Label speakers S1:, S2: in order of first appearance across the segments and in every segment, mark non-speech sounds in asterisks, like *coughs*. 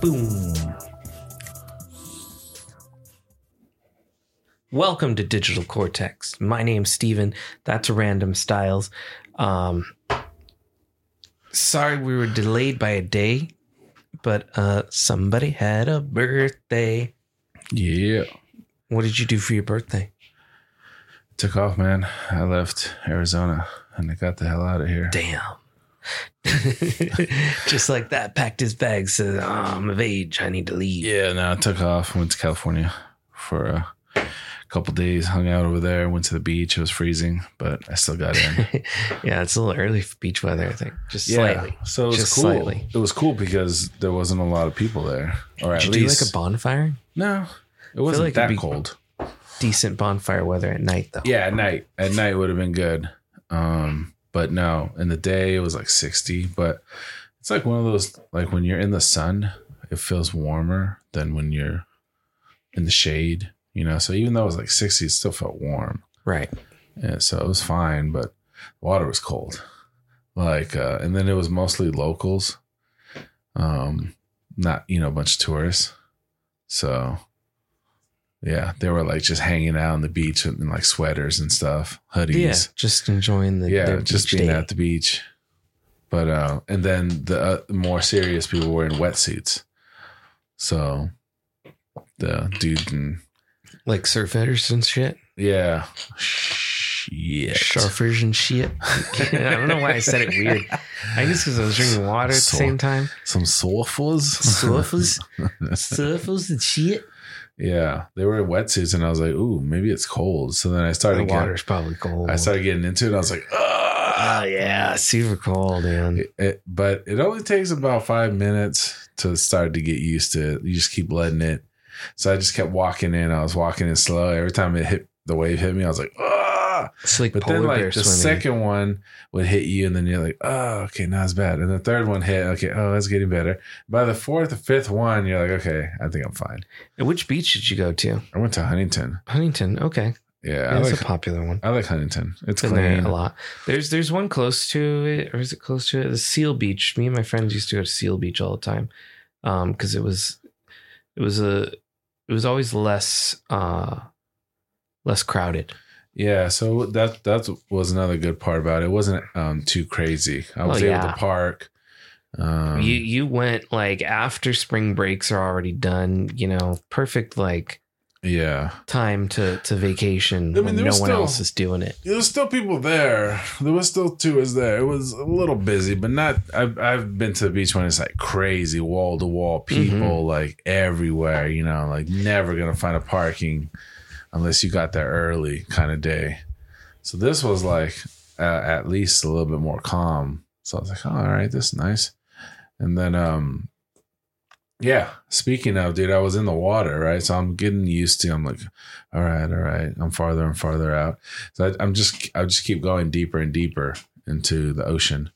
S1: Boom. Welcome to Digital Cortex. My name's Steven. That's Random Stylez. Um, sorry we were delayed by a day, but uh, somebody had a birthday.
S2: Yeah.
S1: What did you do for your birthday?
S2: Took off, man. I left Arizona and I got the hell out of here.
S1: Damn. *laughs* Just like that, packed his bags, said, oh, I'm of age. I need to leave.
S2: Yeah, no, I took off, went to California for a couple days, hung out over there, went to the beach. It was freezing, but I still got in. *laughs*
S1: yeah, it's a little early for beach weather, I think. Just
S2: yeah.
S1: slightly.
S2: So it was
S1: Just
S2: cool.
S1: slightly.
S2: It was cool because there wasn't a lot of people there. Or at
S1: Did you
S2: least
S1: do like a bonfire?
S2: No. It wasn't
S1: like
S2: that cold.
S1: Decent bonfire weather at night, though.
S2: Yeah, at night. At night would have been good. Um, but no, in the day it was like 60. But it's like one of those like when you're in the sun, it feels warmer than when you're in the shade, you know. So even though it was like 60, it still felt warm.
S1: Right.
S2: Yeah, so it was fine, but the water was cold. Like uh and then it was mostly locals. Um not, you know, a bunch of tourists. So yeah, they were like just hanging out on the beach in like sweaters and stuff, hoodies.
S1: Yeah, just enjoying the
S2: Yeah, just being
S1: day.
S2: at the beach. But uh and then the uh, more serious people were in wetsuits. So the dude and
S1: like surfers and shit,
S2: yeah. Shit.
S1: surfers and shit. *laughs* I don't know why I said it weird. I guess because I was drinking water at the same time.
S2: Some surfers.
S1: Surfers, *laughs* surfers and shit.
S2: Yeah, they were in wetsuits, and I was like, "Ooh, maybe it's cold." So then I
S1: The
S2: started getting,
S1: water's probably cold.
S2: I started getting into it. And I was like,
S1: Oh
S2: "Ah!"
S1: yeah, super cold, man.
S2: It- it- but it only takes about five minutes to start to get used to it. You just keep letting it. So I just kept walking in. I was walking in slow. Every time it hit the wave hit me, I was like, "Ah!"
S1: It's like
S2: But then, like the
S1: swimming.
S2: second one would hit you, and then you're like, "Oh, okay, not as bad." And the third one hit. Okay, oh, that's getting better. By the fourth or fifth one, you're like, "Okay, I think I'm fine."
S1: And Which beach did you go to?
S2: I went to Huntington.
S1: Huntington. Okay,
S2: Yeah,
S1: yeah, that's
S2: like
S1: a popular one.
S2: I like Huntington. It's
S1: Been
S2: clean.
S1: a lot. There's there's one close to it, or is it close to it? The Seal Beach. Me and my friends used to go to Seal Beach all the time, um, because it was it was a it was always less uh less crowded.
S2: Yeah, so that that was another good part about it. It wasn't um, too crazy. I was
S1: Oh,
S2: able to park. Um,
S1: you you went like after spring breaks are already done. You know, perfect like
S2: yeah,
S1: time to to vacation
S2: I mean,
S1: when
S2: there
S1: no
S2: was
S1: one
S2: still-
S1: else is doing it.
S2: there was still people there. There was still tourists there. It was a little busy, but not. I've I've been to the beach when it's like crazy, wall to wall people,
S1: Mm-hmm.
S2: like everywhere. You know, like never gonna find a parking unless you got there early, kind of day. So this was like uh, at least a little bit more calm. So I was like, oh, all right, this is nice. And then, um, yeah. Speaking of, dude, I was in the water, right? So I'm getting used to. I'm like, all right, all right. I'm farther and farther out. So I, I'm just, I just keep going deeper and deeper into the ocean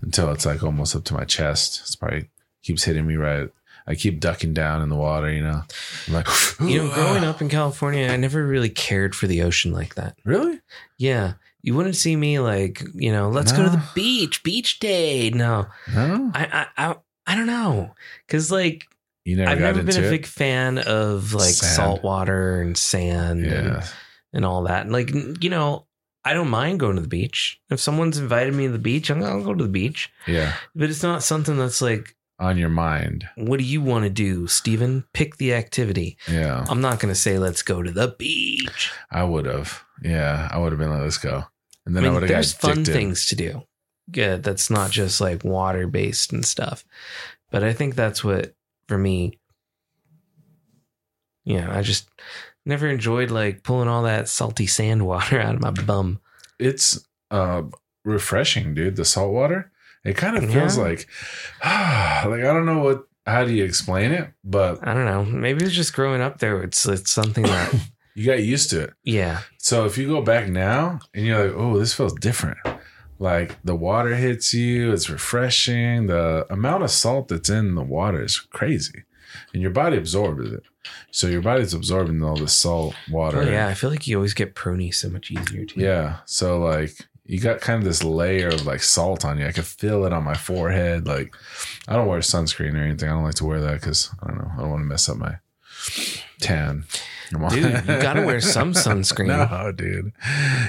S2: until it's like almost up to my chest. It's probably keeps hitting me right. I keep ducking down in the water, you know. I'm like, *sighs*
S1: You know, growing ah. up in California, I never really cared for the ocean like that.
S2: really?
S1: Yeah. You wouldn't see me like, you know, let's go to the beach, beach day. No,
S2: No,
S1: I, I, I, I don't know. Cause like,
S2: you never
S1: I've never been a
S2: it.
S1: big fan of like
S2: Sand.
S1: salt water and sand
S2: yeah,
S1: and, and all that. And like, you know, I don't mind going to the beach. If someone's invited me to the beach, I'm I'll go to the beach.
S2: yeah.
S1: But it's not something that's like,
S2: On your mind,
S1: what do you want to do, Steven? Pick the activity.
S2: yeah.
S1: I'm not going to say, let's go to the beach.
S2: I would have. Yeah, I would have been like, let's go. And then I,
S1: mean,
S2: would have
S1: there's fun
S2: addicted.
S1: things to do. Yeah, that's not just like water based and stuff. But I think that's what for me. Yeah, I just never enjoyed like pulling all that salty sand water *laughs* out of my bum.
S2: It's uh refreshing, dude. The salt water. It kind of feels
S1: Yeah.
S2: like *sighs* like I don't know what how do you explain it, but
S1: I don't know. Maybe it's just growing up there. It's it's something that *coughs*
S2: you got used to it.
S1: yeah.
S2: So if you go back now and you're like, oh, this feels different. Like the water hits you, it's refreshing. The amount of salt that's in the water is crazy. And your body absorbs it. So your body's absorbing all this salt water.
S1: Oh, yeah, I feel like you always get pruny so much easier too.
S2: Yeah. So like you got kind of this layer of like salt on you. I could feel it on my forehead. Like I don't wear sunscreen or anything. I don't like to wear that because I don't know. I don't want to mess up my tan.
S1: Dude, you gotta wear *laughs* some sunscreen.
S2: no, dude.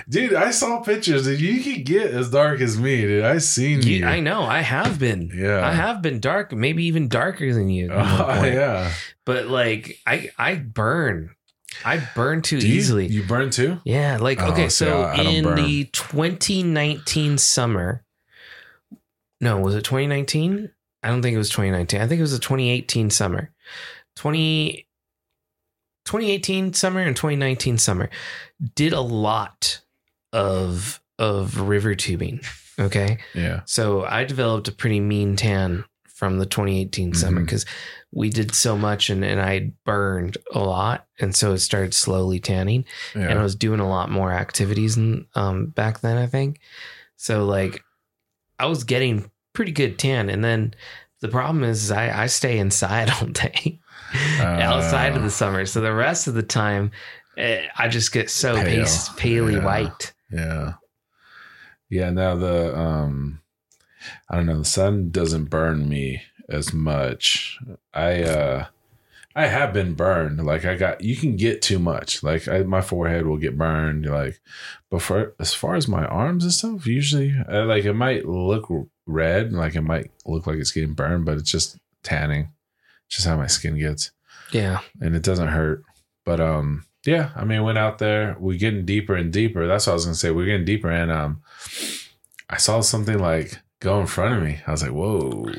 S2: Dude, I saw pictures that you could get as dark as me, dude. I seen you.
S1: You- I know. I have been.
S2: Yeah.
S1: I have been dark, maybe even darker than you. at oh, one
S2: Oh,
S1: point. *laughs*
S2: yeah.
S1: But like, I I burn. I burn too
S2: you,
S1: easily.
S2: You burn too?
S1: yeah. Like,
S2: Oh,
S1: okay, so
S2: I- I
S1: in
S2: burn.
S1: the 2019 summer, no, was it 2019? I don't think it was 2019. I think it was the 2018 summer. 20, 2018 summer and 2019 summer did a lot of of river tubing. Okay.
S2: Yeah.
S1: So I developed a pretty mean tan from the 2018 summer
S2: Mhm.
S1: because we did so much and, and I burned a lot. And so it started slowly tanning. And I was doing a lot more activities and um, back then, I think. So like I was getting pretty good tan. And then the problem is, is I, I stay inside *laughs* all day *laughs* outside of
S2: Uh,
S1: the summer. So the rest of the time, eh, I just get so
S2: Pale.
S1: pace, palely
S2: Yeah.
S1: white.
S2: Yeah. Yeah. Now the um I don't know, the sun doesn't burn me as much. I uh I have been burned. Like I got you can get too much. Like I, my forehead will get burned. Like but for as far as my arms and stuff, usually uh, like it might look red, like it might look like it's getting burned, but it's just tanning. Just how my skin gets.
S1: Yeah.
S2: and it doesn't hurt. But um, yeah, I mean, went out there, We're getting deeper and deeper. That's what I was gonna say. We're getting deeper, and um, I saw something like go in front of me. I was like, whoa.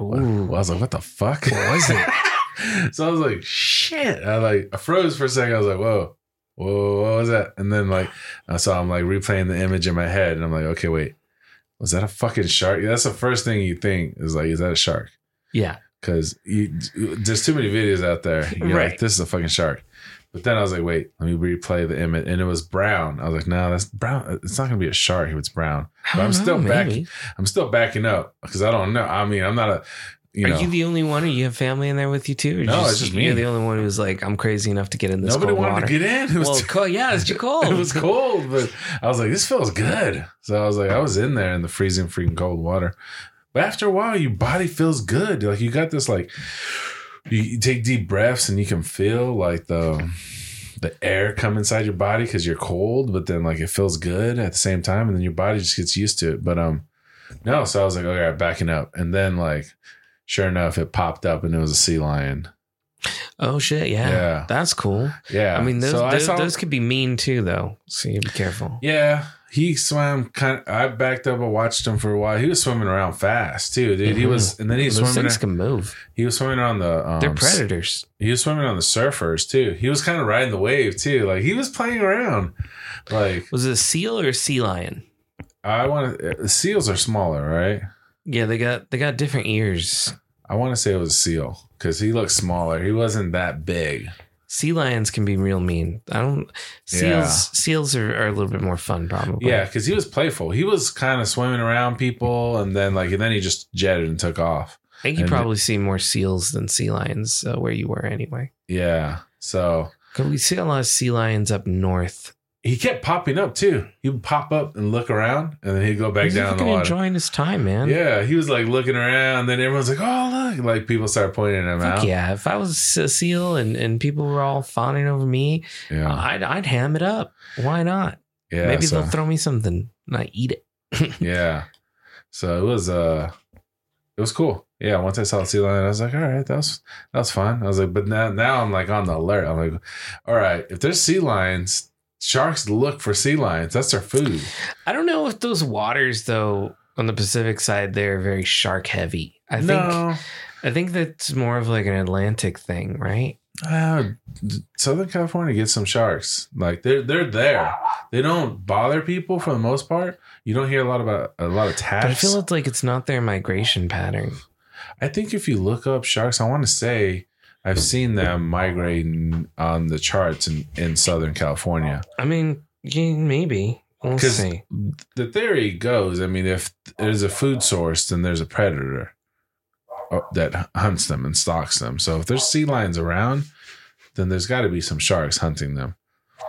S1: Ooh.
S2: I was like, what the fuck?
S1: What was it? *laughs*
S2: so I was like, shit. I like I froze for a second. I was like, whoa, whoa, what was that? And then like I saw I'm like replaying the image in my head, and I'm like, okay, wait, was that a fucking shark? That's the first thing you think is like, is that a shark?
S1: Yeah.
S2: Because there's too many videos out there. You're like,
S1: Right.
S2: this is a fucking shark. But then I was like, wait, let me replay the image, and it was brown. I was like, no, that's brown. It's not gonna be a shark if it's brown. But I'm
S1: don't
S2: still
S1: know,
S2: back.
S1: maybe.
S2: I'm still backing up because I don't know. I mean, I'm not a, you
S1: Are
S2: know,
S1: you the only one, or you have family in there with you too? Or
S2: No, it's just me.
S1: You're the only one who's like, I'm crazy enough to get in this
S2: nobody
S1: cold
S2: wanted
S1: water.
S2: to get in. *laughs* It was
S1: well,
S2: too-
S1: cold. Yeah, it's too *laughs* cold.
S2: it was cold, but I was like, this feels good. So I was like, I was in there in the freezing, freaking cold water. But after a while, your body feels good. Like you got this, like you, take deep breaths and you can feel like the the air come inside your body because you're cold, but then like it feels good at the same time, and then your body just gets used to it. But um, no. So I was like, okay, backing up, and then like, sure enough, it popped up and it was a sea lion.
S1: oh shit! Yeah.
S2: Yeah.
S1: that's cool.
S2: Yeah,
S1: I mean, those
S2: So
S1: those,
S2: saw-
S1: those could be mean too, though. So you be careful.
S2: Yeah, he swam kind. Of, I backed up and watched him for a while. He was swimming around fast too, dude. He
S1: Mhm.
S2: was, and then he was
S1: Those
S2: swimming.
S1: things can move.
S2: He was swimming on the. Um,
S1: They're predators.
S2: He was swimming on the surfers too. He was kind of riding the wave too. Like he was playing around. Like
S1: Was it a seal or a sea lion?
S2: I want to. Seals are smaller, right?
S1: Yeah, they got they got different ears.
S2: I want to say it was a seal because he looked smaller. He wasn't that big.
S1: Sea lions can be real mean. I don't. Seals
S2: Yeah.
S1: seals are, are a little bit more fun, probably.
S2: Yeah, because he was playful. He was kind of swimming around people, and then like, and then he just jetted and took off.
S1: I think you
S2: And-
S1: probably see more seals than sea lions uh, where you were anyway.
S2: Yeah. So
S1: 'Cause we see a lot of sea lions up north.
S2: He kept popping up too. He would pop up and look around, and then he'd go back
S1: He's
S2: down
S1: fucking enjoying his time, man.
S2: Yeah, he was like looking around. Then everyone's like, "Oh, look!" Like people start pointing him
S1: Fuck
S2: out.
S1: yeah! If I was a seal and, and people were all fawning over me,
S2: yeah,
S1: I'd I'd ham it up. Why not?
S2: yeah.
S1: Maybe
S2: so,
S1: they'll throw me something and I eat it. *laughs*
S2: yeah. So it was uh, it was cool. Yeah. Once I saw the sea lion, I was like, "All right, that was that was fun." I was like, but now now I'm like on the alert. I'm like, "All right, if there's sea lions." Sharks look for sea lions. That's their food.
S1: I don't know if those waters though on the Pacific side they're very shark heavy. I think I think that's more of like an Atlantic thing, right?
S2: Uh, Southern California gets some sharks. Like they're they're there. They don't bother people for the most part. You don't hear a lot about a lot of taps.
S1: But I feel it's like it's not their migration pattern.
S2: I think if you look up sharks, I want to say I've seen them migrating on the charts in, in Southern California.
S1: I mean, maybe. We'll see.
S2: The theory goes, I mean, if there's a food source, then there's a predator uh, that hunts them and stalks them. So if there's sea lions around, then there's got to be some sharks hunting them.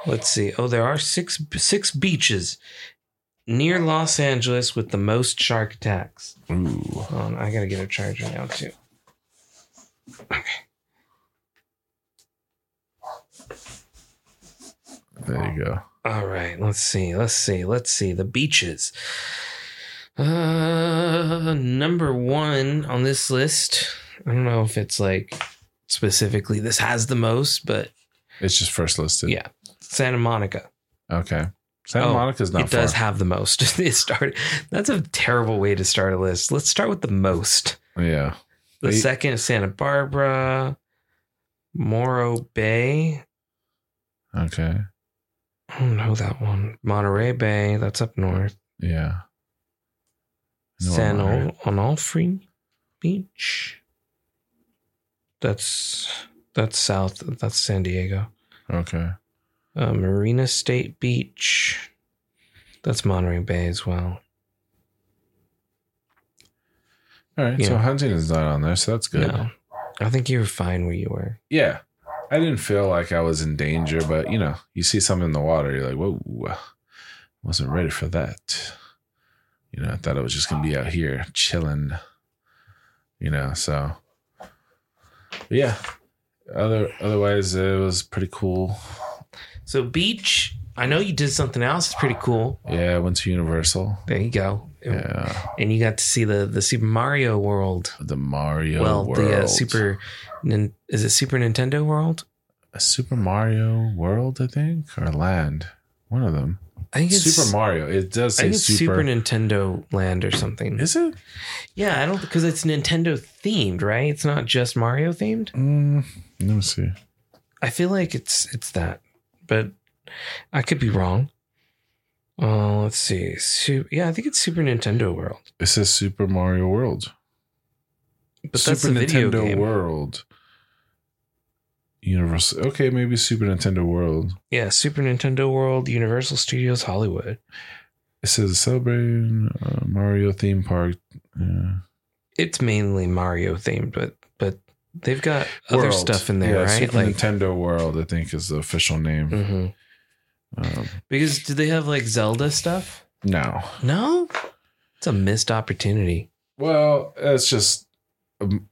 S1: Let's see. Oh, there are six six beaches near Los Angeles with the most shark attacks.
S2: Ooh.
S1: Hold on, I gotta get a charger now too.
S2: There you go.
S1: All right, let's see. Let's see. Let's see. The beaches. Uh number 1 on this list. I don't know if it's like specifically this has the most, but
S2: It's just first listed.
S1: yeah. Santa Monica.
S2: Okay. Santa
S1: Oh,
S2: Monica's not
S1: it does have the most. *laughs* it started. That's a terrible way to start a list. Let's start with the most.
S2: yeah.
S1: The
S2: Wait.
S1: second is Santa Barbara, Morro Bay.
S2: Okay.
S1: I don't know that one. Monterey Bay. That's up north.
S2: Yeah.
S1: San
S2: right.
S1: Onofre Beach. That's that's south. That's San Diego.
S2: Okay.
S1: Uh, Marina State Beach. That's Monterey Bay as well.
S2: All right. So hunting is not on there, so that's good.
S1: No, I think you were fine where you were.
S2: Yeah. I didn't feel like I was in danger, but you know, you see something in the water, you're like, whoa, wasn't ready for that. You know, I thought I was just gonna be out here chilling. You know, so yeah. Other otherwise it was pretty cool.
S1: So beach. I know you did something else. It's pretty cool.
S2: Yeah, I went to Universal.
S1: There you go.
S2: Yeah.
S1: And you got to see the the Super Mario World.
S2: The Mario
S1: well,
S2: World.
S1: the uh, Super. Is it Super Nintendo World?
S2: A Super Mario World, I think, or Land. One of them.
S1: I think it's
S2: Super Mario. It does say
S1: Super,
S2: Super.
S1: Nintendo Land or something.
S2: Is it?
S1: yeah, I don't because it's Nintendo themed, right? It's not just Mario themed.
S2: Mm, let me see.
S1: I feel like it's it's that, but I could be wrong. Uh, let's see. Su- yeah, I think it's Super Nintendo World,
S2: It says Super Mario World.
S1: but that's the video game.
S2: World. Universal. Okay, maybe Super Nintendo World.
S1: Yeah, Super Nintendo World, Universal Studios Hollywood.
S2: It says celebrating uh, Mario theme park. Yeah.
S1: It's mainly Mario themed, but but they've got other
S2: World.
S1: stuff in there,
S2: Yeah,
S1: right?
S2: Super
S1: Like,
S2: Nintendo World, I think, is the official name.
S1: Mhm.
S2: Um,
S1: because do they have like Zelda stuff?
S2: no.
S1: No, it's a missed opportunity.
S2: Well, it's just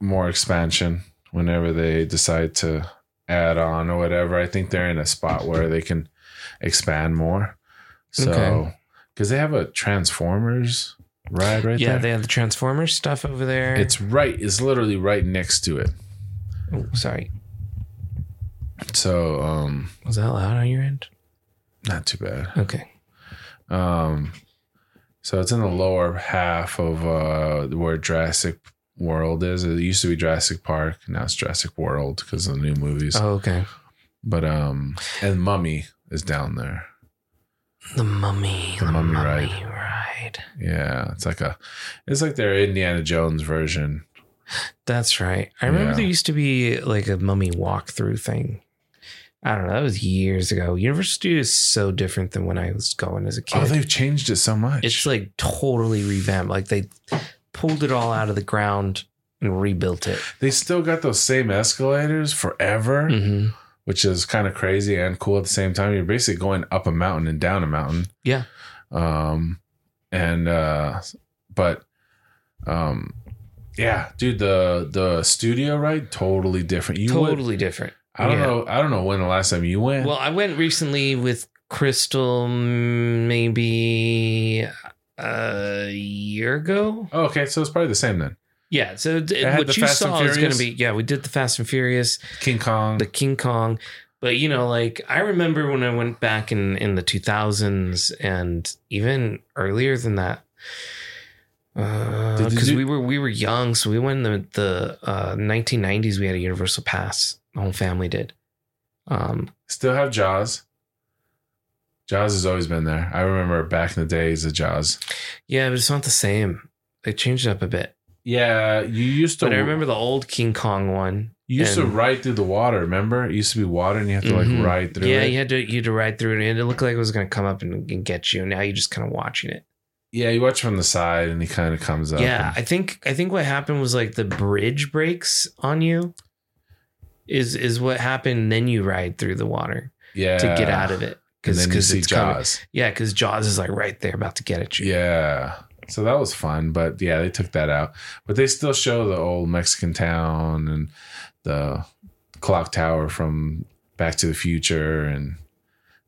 S2: more expansion whenever they decide to add on or whatever. I think they're in a spot where they can expand more. So,
S1: Okay.
S2: because they have a Transformers ride right
S1: yeah,
S2: there.
S1: Yeah, they have the Transformers stuff over there.
S2: it's right. It's literally right next to it.
S1: oh, sorry.
S2: So, um,
S1: Was that loud on your end?
S2: Not too bad.
S1: Okay.
S2: Um, so it's in the lower half of uh where Jurassic World is. It used to be Jurassic Park. Now it's Jurassic World because of the new movies.
S1: Oh, okay.
S2: But um, and Mummy is down there.
S1: The Mummy.
S2: The Mummy ride.
S1: ride.
S2: Yeah, it's like a, it's like their Indiana Jones version.
S1: That's right. I remember
S2: Yeah.
S1: there used to be like a Mummy walkthrough thing. I don't know. That was years ago. Universal Studios is so different than when I was going as a kid.
S2: Oh, they've changed it so much.
S1: it's like totally revamped. Like they pulled it all out of the ground and rebuilt it.
S2: they still got those same escalators forever,
S1: hmm
S2: which is kind of crazy and cool at the same time. You're basically going up a mountain and down a mountain.
S1: Yeah.
S2: Um, and uh, but um, yeah, dude, the the studio ride totally different. You would,
S1: Totally different.
S2: I don't
S1: Yeah.
S2: know. I don't know when the last time you went.
S1: Well, I went recently with Crystal mm, maybe a year ago.
S2: oh, okay, so it's probably the same then.
S1: Yeah. So d- what you
S2: Fast
S1: saw is going to be, yeah, we did the Fast and Furious,
S2: King Kong.
S1: the King Kong. But, you know, like I remember when I went back in, in the 2000s and even earlier than that. Because
S2: do-
S1: we were we were young, so we went in the the uh, 1990s. We had a Universal Pass. The whole family did. Um,
S2: Still have Jaws. Jaws has always been there. I remember back in the days of Jaws.
S1: yeah, but it's not the same. They changed it up a bit.
S2: Yeah, you used to.
S1: But I remember the old King Kong one,
S2: You used to ride through the water. Remember, it used to be water, and you have to like
S1: Mhm.
S2: ride through
S1: yeah,
S2: it.
S1: you had to you had to ride through it, and it looked like it was going to come up and, and get you. And now you're just kind of watching it.
S2: Yeah, you watch from the side, and he kind of comes up.
S1: Yeah,
S2: and-
S1: I think I think what happened was like the bridge breaks on you. Is is what happened? Then you ride through the water
S2: yeah,
S1: to get out of it.
S2: You see
S1: it's
S2: Jaws.
S1: yeah, because Jaws is like right there, about to get at you.
S2: Yeah. So that was fun, but yeah, they took that out. But they still show the old Mexican town and the clock tower from Back to the Future and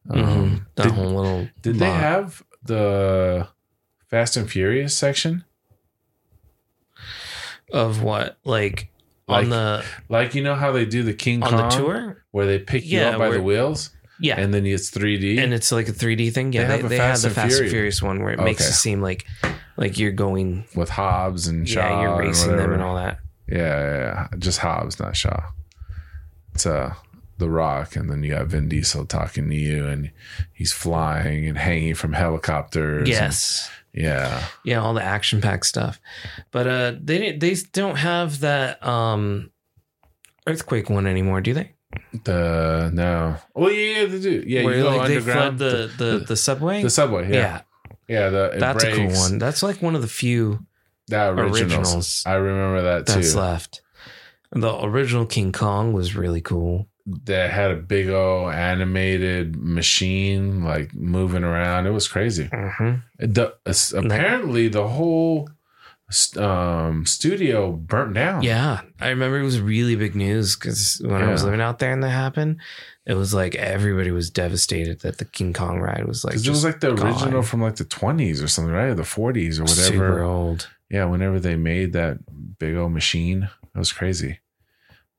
S2: um,
S1: Mhm. That
S2: did,
S1: whole little.
S2: did they
S1: lot.
S2: have the Fast and Furious section?
S1: of what like,
S2: Like
S1: on the
S2: like you know how they do the King
S1: on
S2: Kong
S1: the tour?
S2: where they pick you
S1: Yeah,
S2: up by the wheels
S1: Yeah,
S2: and then it's 3D.
S1: and it's like a 3D thing. Yeah,
S2: They
S1: they, they, the
S2: and
S1: Fast and
S2: Furious.
S1: One where it makes
S2: Okay.
S1: it seem like like you're going.
S2: with Hobbs and Shaw.
S1: yeah, you're
S2: and
S1: racing them and all that.
S2: Yeah, yeah, yeah. Just Hobbs, not Shaw. It's uh The Rock, and then you got Vin Diesel talking to you, and he's flying and hanging from helicopters.
S1: Yes.
S2: and- yeah.
S1: yeah all the action packed stuff but uh they they don't have that um earthquake one anymore do they
S2: The no. Oh yeah, yeah, they do. Yeah,
S1: Where
S2: you go
S1: like they flood
S2: underground.
S1: the the, the, subway
S2: the subway.
S1: yeah,
S2: Yeah, yeah. the
S1: that's a cool one that's like one of the few
S2: The originals.
S1: Originals.
S2: I remember that too.
S1: that's left the original king kong was really cool
S2: That had a big old animated machine like moving around. It was crazy.
S1: mm-hmm.
S2: The as- apparently the whole um, studio burnt down.
S1: yeah i remember it was really big news because when i was living out there and that happened it was like everybody was devastated that the king kong ride was like
S2: because it was like the
S1: gone.
S2: original from like the twenties or something, right? Or the forties or whatever.
S1: super old
S2: Yeah, whenever they made that big old machine, it was crazy.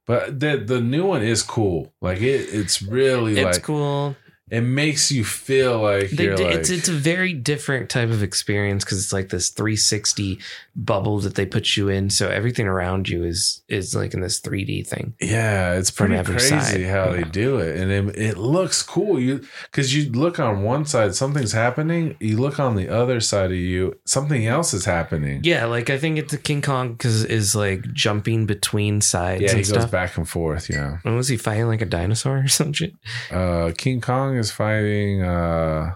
S2: But the the new one is cool. Like it, it's really
S1: it's
S2: like
S1: cool
S2: it makes you feel like
S1: They
S2: you're
S1: did,
S2: like
S1: it's it's a very different type of experience because it's like this 360 bubble that they put you in, so everything around you is is like in this 3D thing.
S2: Yeah, it's pretty crazy
S1: side.
S2: how they do it, and it, it looks cool. You because you look on one side, something's happening. You look on the other side of you, something else is happening.
S1: Yeah, like I think it's King Kong because is like jumping between sides
S2: Yeah, he
S1: and
S2: goes back and forth. Yeah,
S1: When was he fighting like a dinosaur or some shit?
S2: uh, King Kong is fighting. Uh,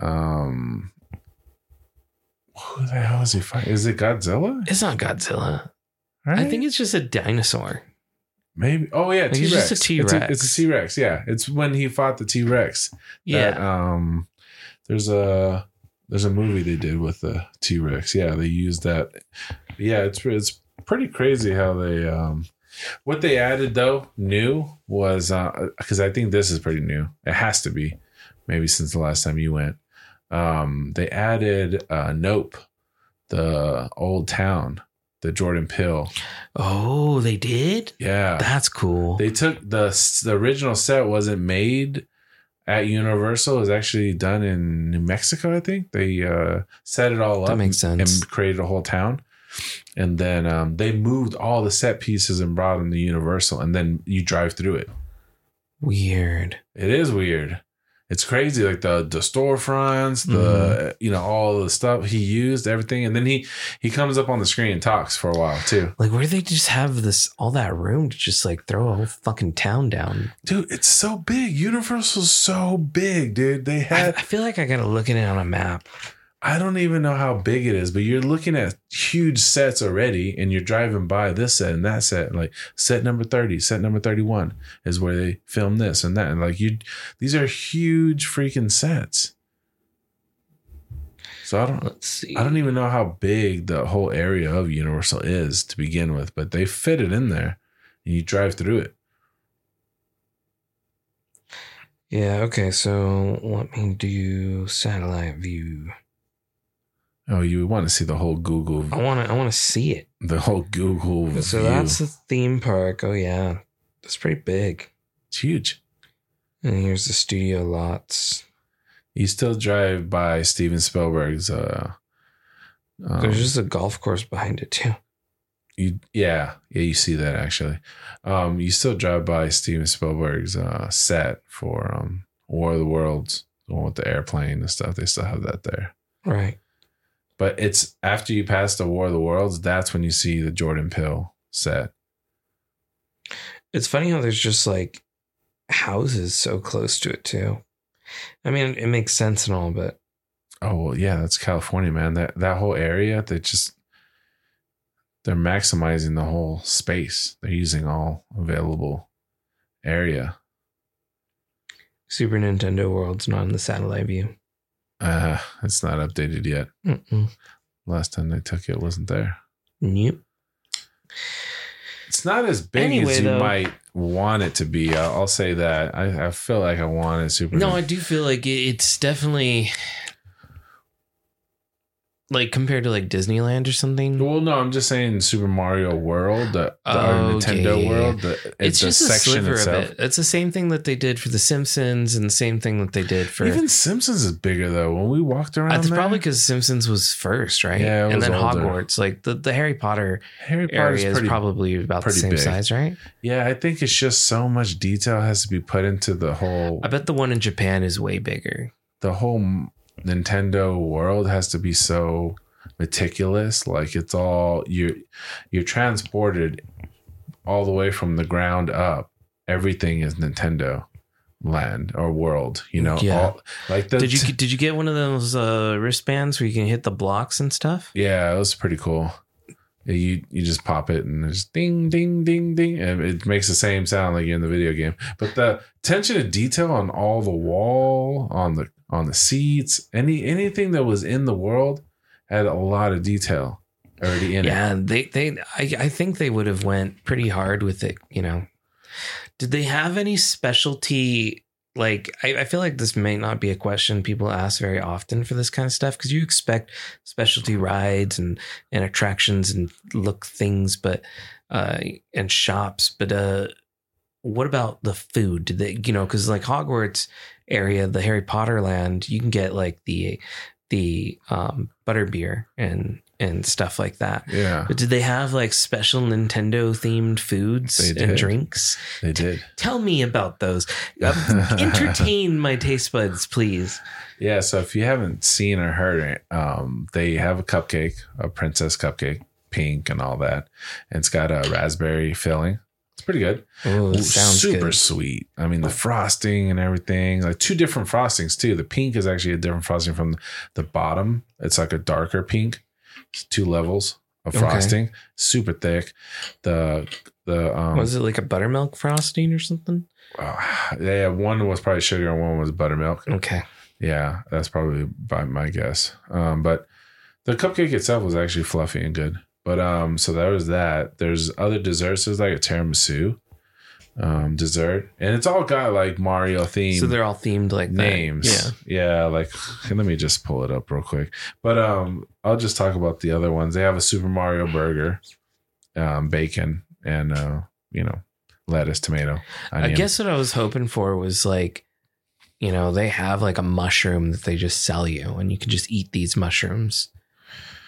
S2: um, who the hell is he fighting? Is it Godzilla?
S1: It's not Godzilla.
S2: Right?
S1: I think it's just a dinosaur.
S2: maybe. Oh yeah, T
S1: it's
S2: Rex.
S1: just a T-Rex.
S2: It's a T Rex. Yeah, it's when he fought the T Rex.
S1: Yeah,
S2: that, um there's a there's a movie they did with the T-Rex. Yeah, they used that. Yeah, it's it's pretty crazy how they um what they added though new was uh cuz I think this is pretty new. It has to be maybe since the last time you went. Um they added uh Nope, the old town, the Jordan Peele.
S1: Oh, they did.
S2: Yeah.
S1: That's cool.
S2: They took the the original set wasn't made at Universal. It was actually done in New Mexico, I think. They uh, set it all
S1: That
S2: up
S1: makes
S2: and
S1: sense.
S2: created a whole town. And then um, they moved all the set pieces and brought them to Universal. And then you drive through it.
S1: Weird.
S2: It is weird. It's crazy, like the the storefronts, the
S1: Mm-hmm.
S2: you know all the stuff he used, everything, and then he he comes up on the screen and talks for a while too.
S1: Like, where do they just have this all that room to just like throw a whole fucking town down?
S2: Dude, it's so big. Universal's so big, dude. They
S1: I,
S2: had
S1: I feel like I gotta look at it on a map.
S2: I don't even know how big it is, but you're looking at huge sets already, and you're driving by this set and that set. And like set number thirty, set number thirty-one is where they film this and that, and like you, these are huge freaking sets. So I don't,
S1: Let's see.
S2: I don't even know how big the whole area of Universal is to begin with, but they fit it in there, and you drive through it.
S1: Yeah. Okay. So let me do satellite view.
S2: Oh, you want to see the whole Google,
S1: I want to. I want to see it.
S2: the whole Google
S1: So
S2: view.
S1: that's the theme park. Oh yeah, that's pretty big.
S2: it's huge.
S1: And here's the studio lots.
S2: You still drive by Steven Spielberg's. Uh, um,
S1: There's just a golf course behind it too.
S2: you, yeah, yeah, you see that actually. Um, you still drive by Steven Spielberg's uh, set for um, War of the Worlds, the one with the airplane and stuff. They still have that there.
S1: Right.
S2: But it's after you pass the War of the Worlds, that's when you see the Jordan Peele set.
S1: It's funny how there's just like houses so close to it too. I mean, it makes sense and all, but
S2: Oh well, yeah, that's California, man. That that whole area, they just they're maximizing the whole space. They're using all available area.
S1: Super Nintendo World's not in the satellite view.
S2: Uh, it's not updated yet.
S1: Mm-mm.
S2: Last time they took it wasn't there.
S1: Nope.
S2: It's not as big
S1: Anyway,
S2: as you
S1: though-
S2: might want it to be. I'll, I'll say that. I, I feel like I want it Super.
S1: No,
S2: Nin-
S1: I do feel like it's definitely like compared to like Disneyland or something.
S2: well, no, I'm just saying Super Mario World, the, the
S1: Oh,
S2: Nintendo
S1: okay,
S2: World. The,
S1: It's just a sliver
S2: itself.
S1: of it. It's the same thing that they did for The Simpsons and the same thing that they did for.
S2: Even Simpsons is bigger though. When we walked around, uh,
S1: That's
S2: there,
S1: probably because Simpsons was first, right?
S2: Yeah,
S1: and then
S2: older.
S1: Hogwarts, like the, the Harry Potter
S2: Harry Potter's
S1: area is
S2: pretty.
S1: probably about the same
S2: big.
S1: size, right?
S2: yeah, I think it's just so much detail has to be put into the whole.
S1: I bet the one in Japan is way bigger.
S2: the whole Nintendo world has to be so meticulous. Like it's all you you're transported all the way from the ground up. Everything is Nintendo land or world. You know,
S1: Yeah.
S2: all, like the
S1: Did you did you get one of those uh, wristbands where you can hit the blocks and stuff?
S2: Yeah, it was pretty cool. You you just pop it and it's ding ding ding ding, and it makes the same sound like you're in the video game. But the attention to detail on all the wall, on the on the seats, any anything that was in the world had a lot of detail already in it.
S1: yeah, they they I, I think they would have went pretty hard with it. You know, did they have any specialty? Like, I, I feel like this may not be a question people ask very often for this kind of stuff because you expect specialty rides and and attractions and look things, but uh and shops. But uh, what about the food? Did they, you know, because like Hogwarts area, the Harry Potter land, you can get like the the um butterbeer and and stuff like that.
S2: Yeah,
S1: But did they have like special Nintendo themed foods and drinks?
S2: they did.
S1: Tell me about those. Uh, *laughs* entertain my taste buds, please.
S2: Yeah, so if you haven't seen or heard it, um, they have a cupcake, a princess cupcake, pink and all that. And it's got a raspberry filling. It's pretty good.
S1: Oh,
S2: Ooh,
S1: sounds
S2: super
S1: good.
S2: sweet. I mean, the frosting and everything, like two different frostings too. The pink is actually a different frosting from the bottom. It's like a darker pink. It's two levels of
S1: Okay.
S2: frosting, super thick. The the um,
S1: Was it like a buttermilk frosting or something?
S2: uh, yeah, one was probably sugar and one was buttermilk.
S1: Okay.
S2: Yeah, that's probably by my guess. Um, but the cupcake itself was actually fluffy and good. But um, so there was that. There's other desserts. There's like a tiramisu um dessert, and it's all got like Mario themed
S1: So they're all themed like that.
S2: names.
S1: Yeah.
S2: yeah. Like *sighs* let me just pull it up real quick. But um, I'll just talk about the other ones. They have a Super Mario burger, um, bacon, and uh, you know, lettuce, tomato.
S1: I guess what I was hoping for was like, you know, they have like a mushroom that they just sell you and you can just eat these mushrooms.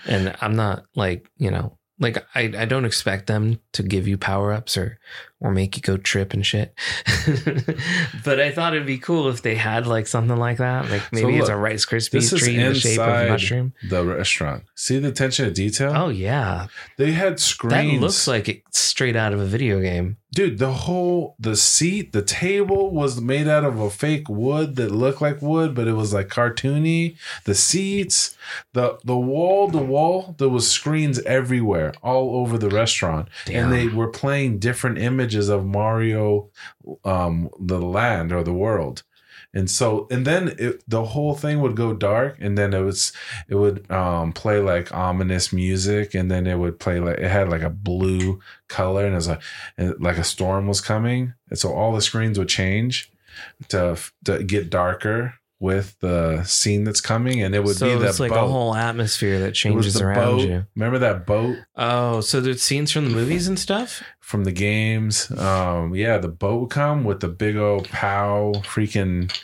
S1: And I'm not like, you know, like I, I don't expect them to give you power ups or or make you go trip and shit. *laughs* but I thought it'd be cool if they had like something like that. Like maybe it's
S2: look,
S1: a Rice Krispies treat in the shape of a mushroom.
S2: the restaurant. See the attention to detail.
S1: Oh yeah.
S2: They had screens.
S1: That looks like it straight out of a video game.
S2: dude, the whole the seat, the table was made out of a fake wood that looked like wood, but it was like cartoony. The seats, the the wall, the wall, there was screens everywhere, all over the restaurant,
S1: Damn.
S2: and they were playing different images of Mario, um, the land or the world. And so, and then it, the whole thing would go dark, and then it was, it would um, play like ominous music, and then it would play like it had like a blue color, and it was and like a storm was coming, and so all the screens would change to to get darker with the scene that's coming, and it would
S1: so
S2: be that
S1: it's like
S2: boat.
S1: a whole atmosphere that changes around
S2: boat.
S1: you.
S2: Remember that boat
S1: Oh, so there's scenes from the movies and stuff?
S2: from the games? Um, yeah, the boat would come with the big old pow freaking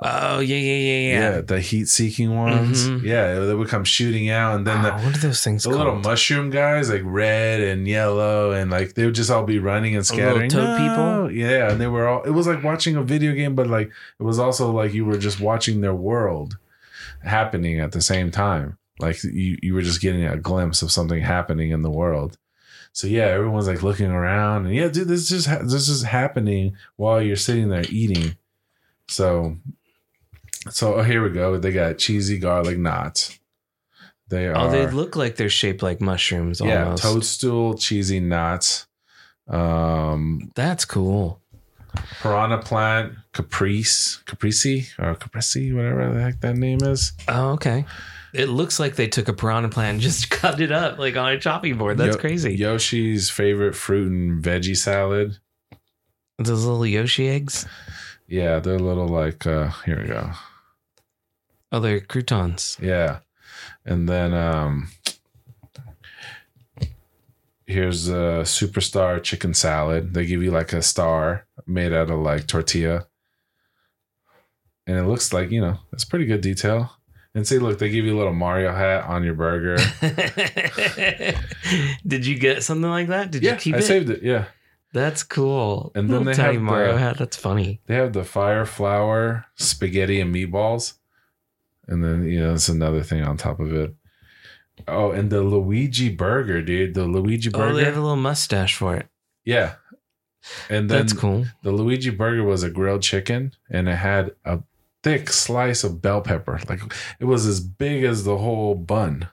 S1: Oh, yeah, yeah, yeah,
S2: yeah,
S1: yeah.
S2: the heat seeking ones.
S1: Mhm.
S2: Yeah, they would come shooting out, and then
S1: Wow,
S2: the
S1: what are those things
S2: the
S1: called?
S2: little mushroom guys, like red and yellow, and like they would just all be running and scattering.
S1: toad
S2: No! Yeah, and they were all. It was like watching a video game, but like it was also like you were just watching their world happening at the same time. Like you, you were just getting a glimpse of something happening in the world. So yeah, everyone's like looking around, and yeah, dude, this is just this is happening while you're sitting there eating. So, so oh, here we go. They got cheesy garlic knots. They are
S1: Oh, they look like they're shaped like mushrooms.
S2: yeah
S1: Almost.
S2: toadstool cheesy knots. Um,
S1: That's cool.
S2: piranha plant, caprice, caprici or caprici, whatever the heck that name is.
S1: Oh, okay. It looks like they took a piranha plant and *laughs* just cut it up like on a chopping board. That's
S2: Yo-
S1: crazy.
S2: Yoshi's favorite fruit and veggie salad.
S1: Those little Yoshi eggs.
S2: Yeah, they're little like uh here we go.
S1: Oh, they're croutons.
S2: Yeah. And then um here's a superstar chicken salad. They give you like a star made out of like tortilla. And it looks like, you know, it's pretty good detail. And see, look, they give you a little Mario hat on your burger. *laughs*
S1: Did you get something like that? Did
S2: yeah,
S1: you keep
S2: I
S1: it?
S2: I saved it. Yeah.
S1: That's cool.
S2: And then
S1: Little
S2: they
S1: tiny
S2: have
S1: Mario
S2: the-
S1: hat. That's funny.
S2: They have the fire flower spaghetti, and meatballs. And then, you know, it's another thing on top of it. Oh, and the Luigi burger, dude. The Luigi burger.
S1: Oh, they have a little mustache for it.
S2: yeah. And then
S1: That's cool.
S2: the Luigi burger was a grilled chicken and it had a thick slice of bell pepper. Like it was as big as the whole bun.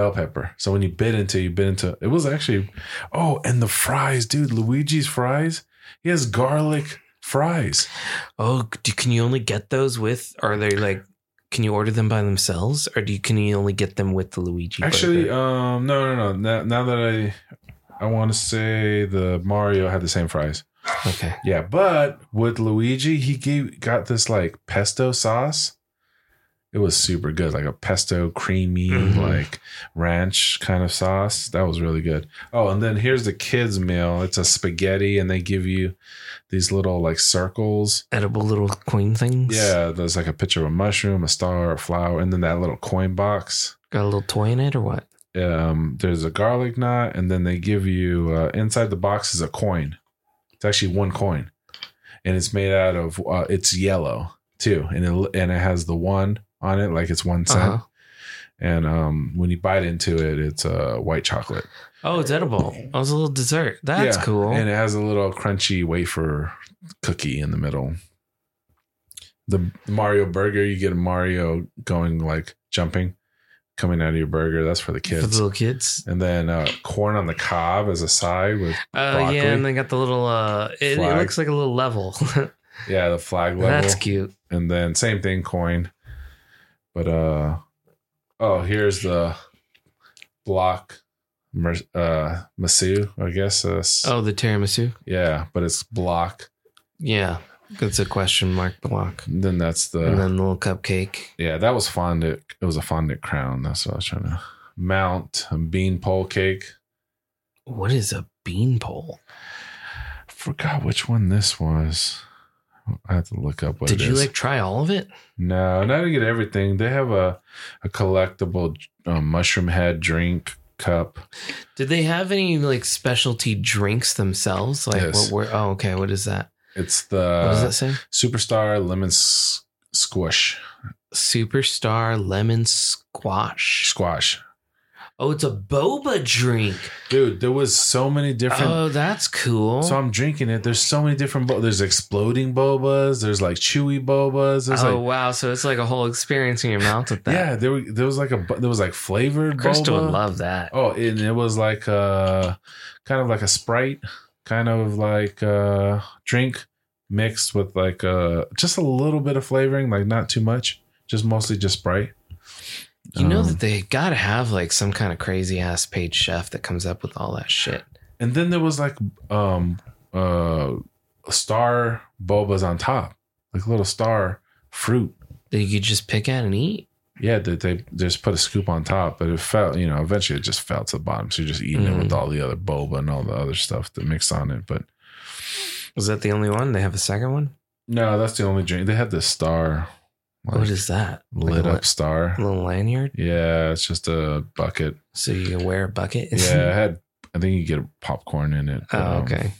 S2: Bell pepper. So when you bit into you bit into it was actually oh, and the fries, dude. Luigi's fries. He has garlic fries.
S1: Oh, do, can you only get those with? Are they like? Can you order them by themselves, or do you can you only get them with the Luigi?
S2: Actually,
S1: burger?
S2: um, no, no, no. Now, now that I, I want to say the Mario had the same fries.
S1: okay.
S2: Yeah, but with Luigi, he gave got this like pesto sauce. It was super good, like a pesto creamy,
S1: Mhm.
S2: like ranch kind of sauce. That was really good. Oh, and then here's the kids' meal. It's a spaghetti, and they give you these little like circles.
S1: Edible little coin things.
S2: Yeah, there's like a picture of a mushroom, a star, a flower, and then that little coin box.
S1: Got a little toy in it, or what?
S2: um, there's a garlic knot, and then they give you uh, inside the box is a coin. It's actually one coin, and it's made out of uh, it's yellow too, and it and it has the one on it like it's one cent.
S1: Uh-huh.
S2: And um, when you bite into it, it's uh, white chocolate.
S1: Oh, it's edible. Oh, it's a little dessert. That's
S2: Yeah,
S1: cool.
S2: and it has a little crunchy wafer cookie in the middle. The Mario burger, you get a Mario going like jumping, coming out of your burger. That's for the
S1: For the
S2: kids.
S1: little kids.
S2: and then uh, corn on the cob as a side with
S1: Oh
S2: Broccoli.
S1: yeah, and they got the little. uh It, it looks like a little level. *laughs*
S2: yeah the flag level
S1: That's cute.
S2: and then same thing coin but uh oh here's the block uh masu i guess uh,
S1: Oh, the tiramisu.
S2: yeah but it's block
S1: Yeah, it's a question mark block.
S2: and then that's the
S1: and then the little cupcake.
S2: yeah that was fondant it was a fondant crown that's what i was trying to mount a bean pole cake
S1: What is a bean pole?
S2: forgot which one this was i have to look up what
S1: Did you
S2: is.
S1: like try all of it?
S2: No, not to get everything. They have a a collectible um, mushroom head drink cup.
S1: Did they have any like specialty drinks themselves? Like
S2: Yes.
S1: what were? Oh, okay. What is that?
S2: It's the
S1: what does that say?
S2: Superstar Lemon s- Squish
S1: Superstar lemon squash.
S2: Squash.
S1: Oh, it's a boba drink.
S2: Dude, there was so many different.
S1: Oh, that's cool.
S2: so I'm drinking it. There's so many different. Bo- there's exploding bobas. There's like chewy bobas. There's
S1: oh
S2: like
S1: wow! So it's like a whole experience in your mouth with that.
S2: yeah. There were, there was like a there was like flavored
S1: Crystal
S2: boba.
S1: would love that.
S2: Oh, and it was like a kind of like a Sprite, kind of like uh drink mixed with like uh just a little bit of flavoring, like not too much, just mostly just Sprite.
S1: You know
S2: Um,
S1: that they gotta have like some kind of crazy ass paid chef that comes up with all that shit.
S2: and then there was like um uh star bobas on top, like little star fruit.
S1: That you could just pick at and eat.
S2: Yeah, they, they just put a scoop on top, but it fell, you know, eventually it just fell to the bottom. So you're just eating it with
S1: Mhm.
S2: all the other boba and all the other stuff that mixed on it. But
S1: Was that the only one? They have a second one.
S2: no, that's the only drink. They had the star. Like,
S1: what is that? Like
S2: lit up star.
S1: li- little lanyard,
S2: Yeah, it's just a bucket.
S1: so you can wear a bucket.
S2: Yeah, I *laughs* had. I think you get popcorn in it.
S1: oh,
S2: um,
S1: okay.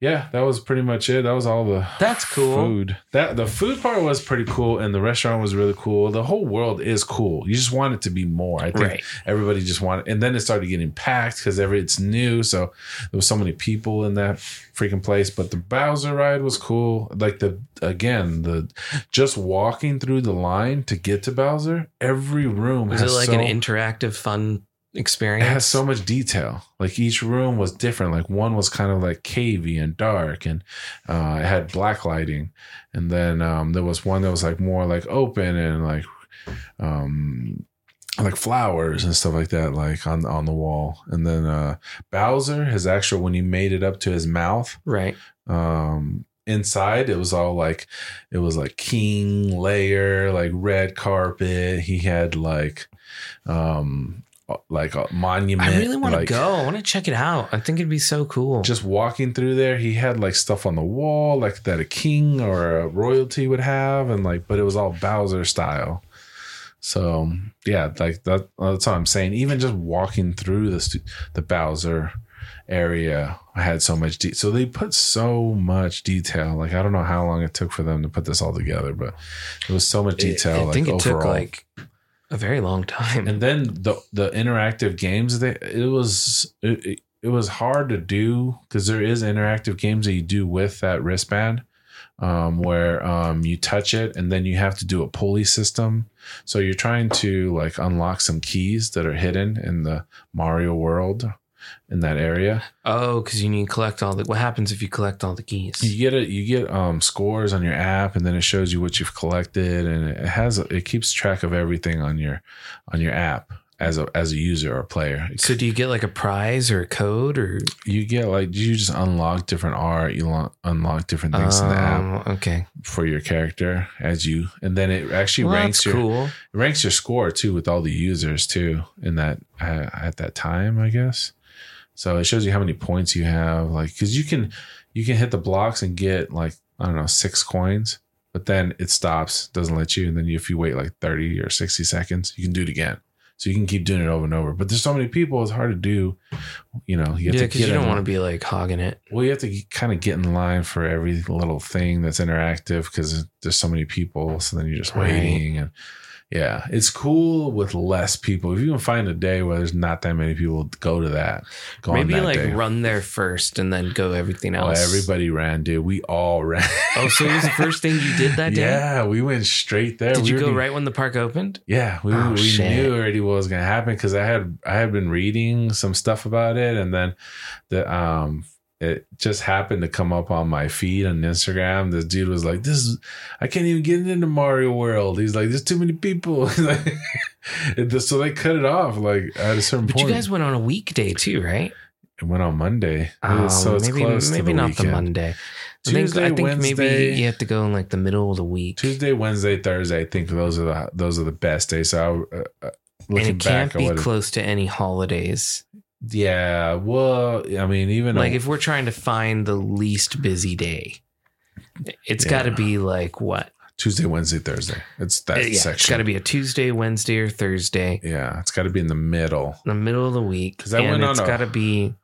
S2: Yeah, that was pretty much it. That was all the
S1: That's cool.
S2: food. That the food part was pretty cool, and the restaurant was really cool. The whole world is cool. You just want it to be more. I think
S1: Right.
S2: everybody just wanted, and then it started getting packed because every it's new. So there was so many people in that freaking place. But the Bowser ride was cool. Like the again the just walking through the line to get to Bowser. Every room
S1: Was
S2: has
S1: it like
S2: so,
S1: an interactive, fun experience?
S2: it has so much detail. Like each room was different. Like one was kind of like cavey and dark, and uh, it had black lighting. And then um, there was one that was like more like open and like um, like flowers and stuff like that, like on on the wall. And then uh, Bowser, his actual when he made it up to his mouth,
S1: right.
S2: um inside it was all like it was like king layer like red carpet he had like um like a monument
S1: I really want to
S2: like,
S1: go. I want to check it out. I think it'd be so cool.
S2: just walking through there he had like stuff on the wall like that a king or a royalty would have and like but it was all bowser style so yeah like that that's what i'm saying even just walking through the the bowser area I had so much de- so they put so much detail like i don't know how long it took for them to put this all together but it was so much
S1: I-
S2: detail
S1: I
S2: like
S1: think it
S2: overall
S1: took like a very long time.
S2: and then the the interactive games it was it, it, it was hard to do because there is interactive games that you do with that wristband um, where um, you touch it and then you have to do a pulley system so you're trying to like unlock some keys that are hidden in the mario world in that area
S1: oh, because you need to collect all the. What happens if you collect all the keys?
S2: you get it you get um scores on your app and then it shows you what you've collected and it has it keeps track of everything on your on your app as a as a user or player
S1: So do you get like a prize or a code or
S2: you get like you just unlock different art you lo- unlock different things in the app
S1: Um, Okay,
S2: for your character as you and then it actually
S1: well,
S2: ranks your
S1: cool.
S2: it ranks your score too with all the users too in that uh, at that time i guess so it shows you how many points you have like because you can you can hit the blocks and get like i don't know six coins but then it stops doesn't let you and then if you wait like 30 or 60 seconds you can do it again so you can keep doing it over and over but there's so many people it's hard to do you know you have
S1: Yeah,
S2: to
S1: because you don't want to be like hogging it.
S2: well, you have to kind of get in line for every little thing that's interactive because there's so many people. So then you're just
S1: Right.
S2: waiting, and yeah, it's cool with less people. If you can find a day where there's not that many people, go to that. Go on
S1: Maybe
S2: that
S1: like
S2: day.
S1: run there first and then go everything
S2: Oh,
S1: else.
S2: everybody ran, dude. We all ran.
S1: Oh, so it was the first thing you did that day?
S2: Yeah, we went straight there.
S1: Did
S2: We
S1: you go right when the park opened?
S2: Yeah, we,
S1: Oh,
S2: we
S1: shit.
S2: knew already what was gonna happen because I had I had been reading some stuff about it, and then the um it just happened to come up on my feed on Instagram. This dude was like, "This is I can't even get into Mario World." He's like, "There's too many people." *laughs* Like, so they cut it off like at a certain point.
S1: But
S2: point.
S1: you guys went on a weekday too, right?
S2: it went on Monday,
S1: Um,
S2: so it's
S1: maybe
S2: close
S1: maybe
S2: to the
S1: not
S2: weekend.
S1: the Monday. I
S2: Tuesday,
S1: think, I think
S2: Wednesday,
S1: maybe you have to go in like the middle of the week.
S2: Tuesday, Wednesday, Thursday. I think those are the those are the best days. So I, uh, uh,
S1: and it can't
S2: back,
S1: be close to any holidays.
S2: Yeah, well, I mean, even
S1: Like
S2: a-
S1: if we're trying to find the least busy day, it's
S2: Yeah.
S1: got to be like what?
S2: Tuesday, Wednesday, Thursday. It's that
S1: Uh, yeah, it's
S2: section.
S1: got to be a Tuesday, Wednesday, or Thursday,
S2: yeah, it's got to be in the middle.
S1: in the middle of the week.
S2: 'Cause I went on
S1: it's got to be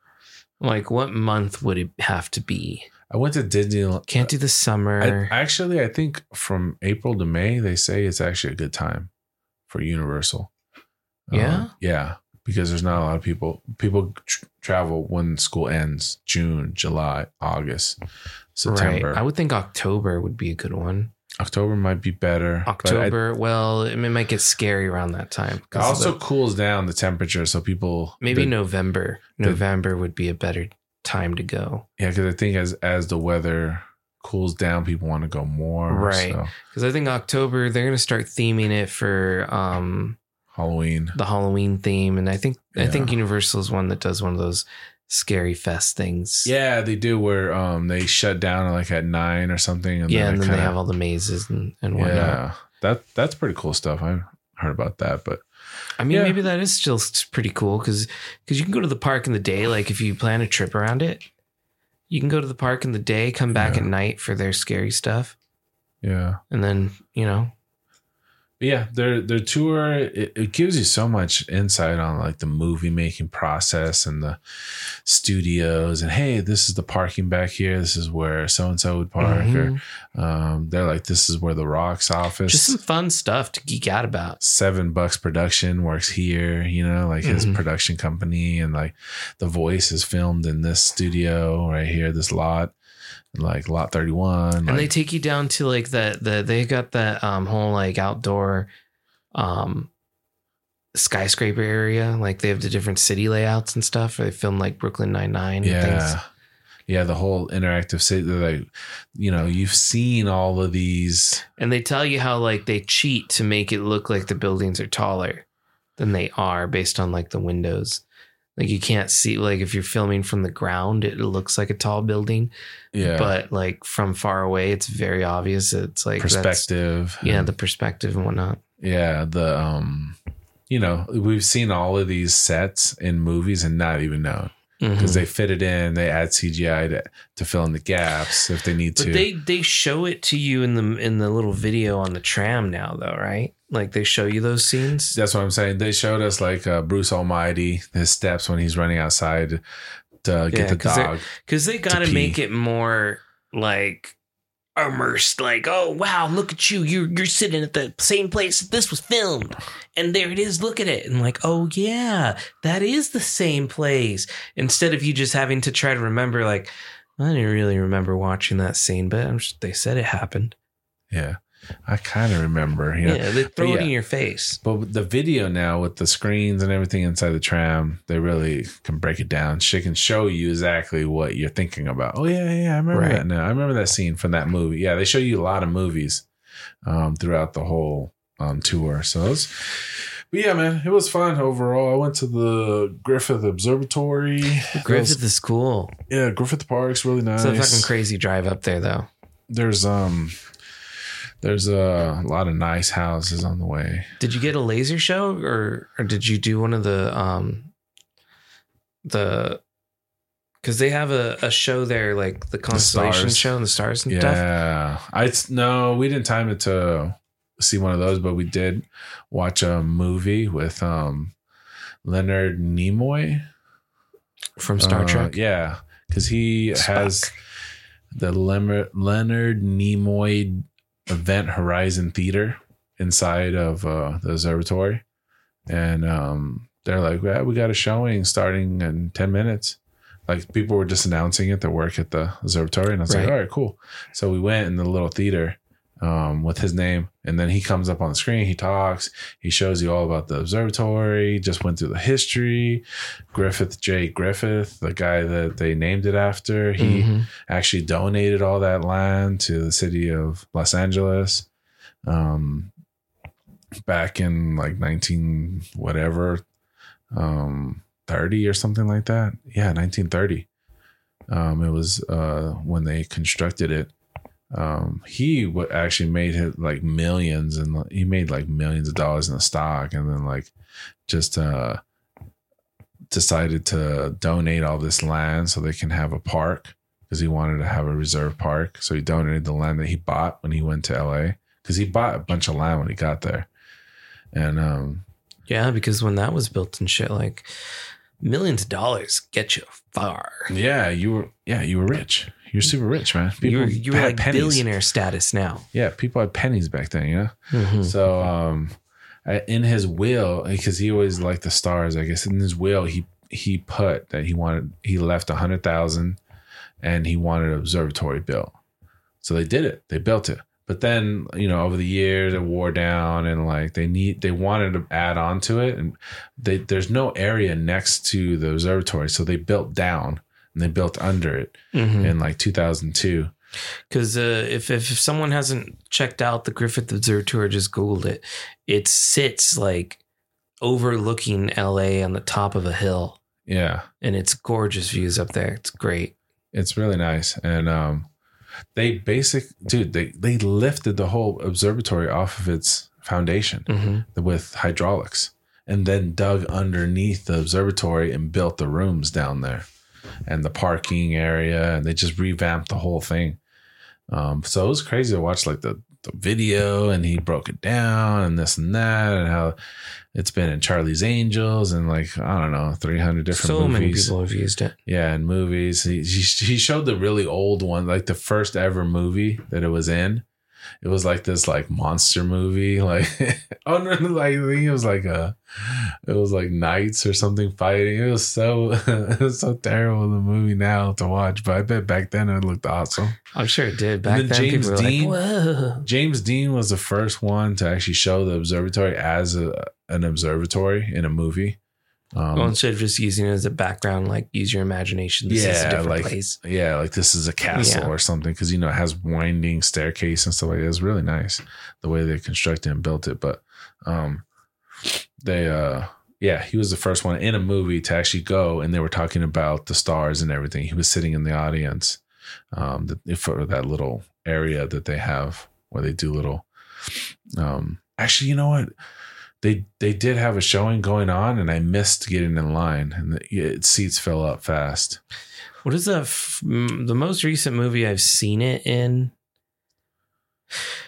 S1: like what month would it have to be?
S2: I went to Disneyland.
S1: Can't do the
S2: I,
S1: summer.
S2: actually, I think from April to May, they say it's actually a good time for Universal. Um,
S1: Yeah?
S2: Because there's not a lot of people. People tr- travel when school ends: June, July, August, September.
S1: Right. I would think October would be a good one.
S2: October might be better. but I-
S1: October, well, it might get scary around that time.
S2: It also
S1: the-
S2: cools down the temperature, so people
S1: maybe
S2: the-
S1: November.
S2: the-
S1: November would be a better time to go.
S2: Yeah, because I think as as the weather cools down, people want to go more.
S1: Right.
S2: So
S1: Because I think October they're gonna start theming it for um
S2: Halloween.
S1: the Halloween theme, and I think I think Universal is one that does one of those scary fest things.
S2: Yeah, they do where um they shut down like at nine or something. And
S1: yeah,
S2: then
S1: and then they
S2: kinda-
S1: have all the mazes and and whatnot.
S2: yeah. That that's pretty cool stuff. I heard about that, but
S1: I mean,
S2: Yeah.
S1: maybe that is still pretty cool because because you can go to the park in the day. Like if you plan a trip around it, you can go to the park in the day, come back
S2: Yeah.
S1: at night for their scary stuff,
S2: yeah,
S1: and then you know
S2: yeah, their their tour it, it gives you so much insight on like the movie making process and the studios and hey, this is the parking back here. This is where so and so would park.
S1: Mhm.
S2: Or um, they're like, this is where the Rock's office.
S1: Just some fun stuff to geek out about.
S2: Seven Bucks Production works here, you know, like his
S1: Mhm.
S2: production company, and like the voice is filmed in this studio right here, this lot, like lot 31.
S1: and
S2: like-
S1: they take you down to like the the they got that um whole like outdoor um skyscraper area. Like they have the different city layouts and stuff. They film like brooklyn 99 and
S2: yeah
S1: things.
S2: Yeah. The whole interactive city like you know you've seen all of these
S1: and they tell you how like they cheat to make it look like the buildings are taller than they are based on like the windows like you can't see like if you're filming from the ground it looks like a tall building.
S2: Yeah.
S1: But like from far away it's very obvious. It's like
S2: perspective
S1: yeah the perspective and whatnot.
S2: Yeah the um you know we've seen all of these sets in movies and not even known. Because they fit it in they add cgi to, to fill in the gaps if they need to.
S1: But they they show it to you in the in the little video on the tram now though, right? Like they show you those scenes.
S2: that's what i'm saying they showed us like uh, bruce almighty his steps when he's running outside to get
S1: Yeah,
S2: the
S1: 'cause
S2: dog
S1: Cuz they got to
S2: pee.
S1: make it more like immersed like, "Oh, wow, look at you. You're you're sitting at the same place that this was filmed." And there it is. Look at it. And like, "Oh yeah, that is the same place." Instead of you just having to try to remember like, I didn't really remember watching that scene, but I'm just, they said it happened.
S2: yeah i kind of remember you know
S1: Yeah, they throw it
S2: yeah.
S1: in your face.
S2: But the video now with the screens and everything inside the tram, they really can break it down. She can show you exactly what you're thinking about. Oh yeah, yeah, I remember
S1: Right.
S2: that now. I remember that scene from that movie. Yeah, they show you a lot of movies um, throughout the whole um, tour. So it was, but yeah, man, it was fun overall. I went to the Griffith Observatory. It
S1: Griffith
S2: was-
S1: is cool.
S2: yeah, Griffith Park's really nice.
S1: It's a fucking crazy drive up there, though.
S2: There's um, there's a lot of nice houses on the way.
S1: Did you get a laser show, or or did you do one of the um the because they have a, a show there like the constellation
S2: stars.
S1: show and the stars and stuff.
S2: Yeah, I no, we didn't time it to see one of those, but we did watch a movie with um Leonard Nimoy
S1: from Star
S2: Uh,
S1: Trek.
S2: Yeah, because he has the Leonard Nimoy Event Horizon Theater inside of uh, the observatory, and um, they're like, "Yeah, we got a showing starting in ten minutes." Like people were just announcing it to work at the observatory, and I was like, "All right, cool." So we went in the little theater um, with his name, and then he comes up on the screen. He talks. He shows you all about the observatory. Just went through the history. Griffith J. Griffith, the guy that they named it after, he
S1: Mhm.
S2: actually donated all that land to the city of Los Angeles um, back in like 19 whatever, um, 30 or something like that. Yeah, 1930. Um, it was uh, when they constructed it. Um, he w- actually made it like millions and he made like millions of dollars in the stock and then like just uh, decided to donate all this land so they can have a park because he wanted to have a reserve park. So he donated the land that he bought when he went to LA because he bought a bunch of land when he got there. And um,
S1: Yeah, because when that was built and shit, like millions of dollars get you far.
S2: yeah, you were yeah you were rich. You're super rich, man.
S1: you were, you were
S2: had
S1: like
S2: pennies.
S1: billionaire status now.
S2: Yeah, people had pennies back then. You know.
S1: Mhm.
S2: So um, in his will, because he always liked the stars, I guess in his will he he put that he wanted he left a hundred thousand, and he wanted an observatory built. So they did it. They built it. But then you know over the years it wore down, and like they need they wanted to add on to it, and they there's no area next to the observatory, so they built down and they built under it
S1: Mhm.
S2: in like 2002.
S1: Because uh, if, if someone hasn't checked out the Griffith Observatory, or just Googled it. It sits like overlooking LA on the top of a hill,
S2: Yeah.
S1: and it's gorgeous views up there. It's great.
S2: It's really nice. And um they basic dude, they they lifted the whole observatory off of its foundation
S1: hmm
S2: with hydraulics and then dug underneath the observatory and built the rooms down there and the parking area and they just revamped the whole thing. Um so it was crazy to watch like the the video and he broke it down and this and that and how it's been in Charlie's Angels and like I don't know, three hundred different
S1: so many
S2: movies.
S1: people have used it.
S2: Yeah, in movies. He, he he showed the really old one, like the first ever movie that it was in. It was like this like monster movie. *laughs* Like oh no, like I think it was like a it was like knights or something fighting. It was so *laughs* it was so terrible the movie now to watch, but I bet back then it looked awesome.
S1: I'm sure it did. Back
S2: then
S1: then,
S2: James Dean-
S1: like, "Whoa!"
S2: James Dean was the first one to actually show the observatory as a, an observatory in a movie. Um,
S1: well, instead of just using it as a background, like use your imagination. This is a
S2: Yeah,
S1: different
S2: like-
S1: place.
S2: yeah, like this is a castle
S1: Yeah.
S2: or something because you know it has winding staircase and stuff like that. It's really nice the way they constructed and built it. But um, they uh, yeah, he was the first one in a movie to actually go, and they were talking about the stars and everything. He was sitting in the audience um, the, for that little area that they have where they do little. Um, actually, you know what? They they did have a showing going on, and I missed getting in line, and the it, seats fill up fast.
S1: What is the f- the most recent movie I've seen it in?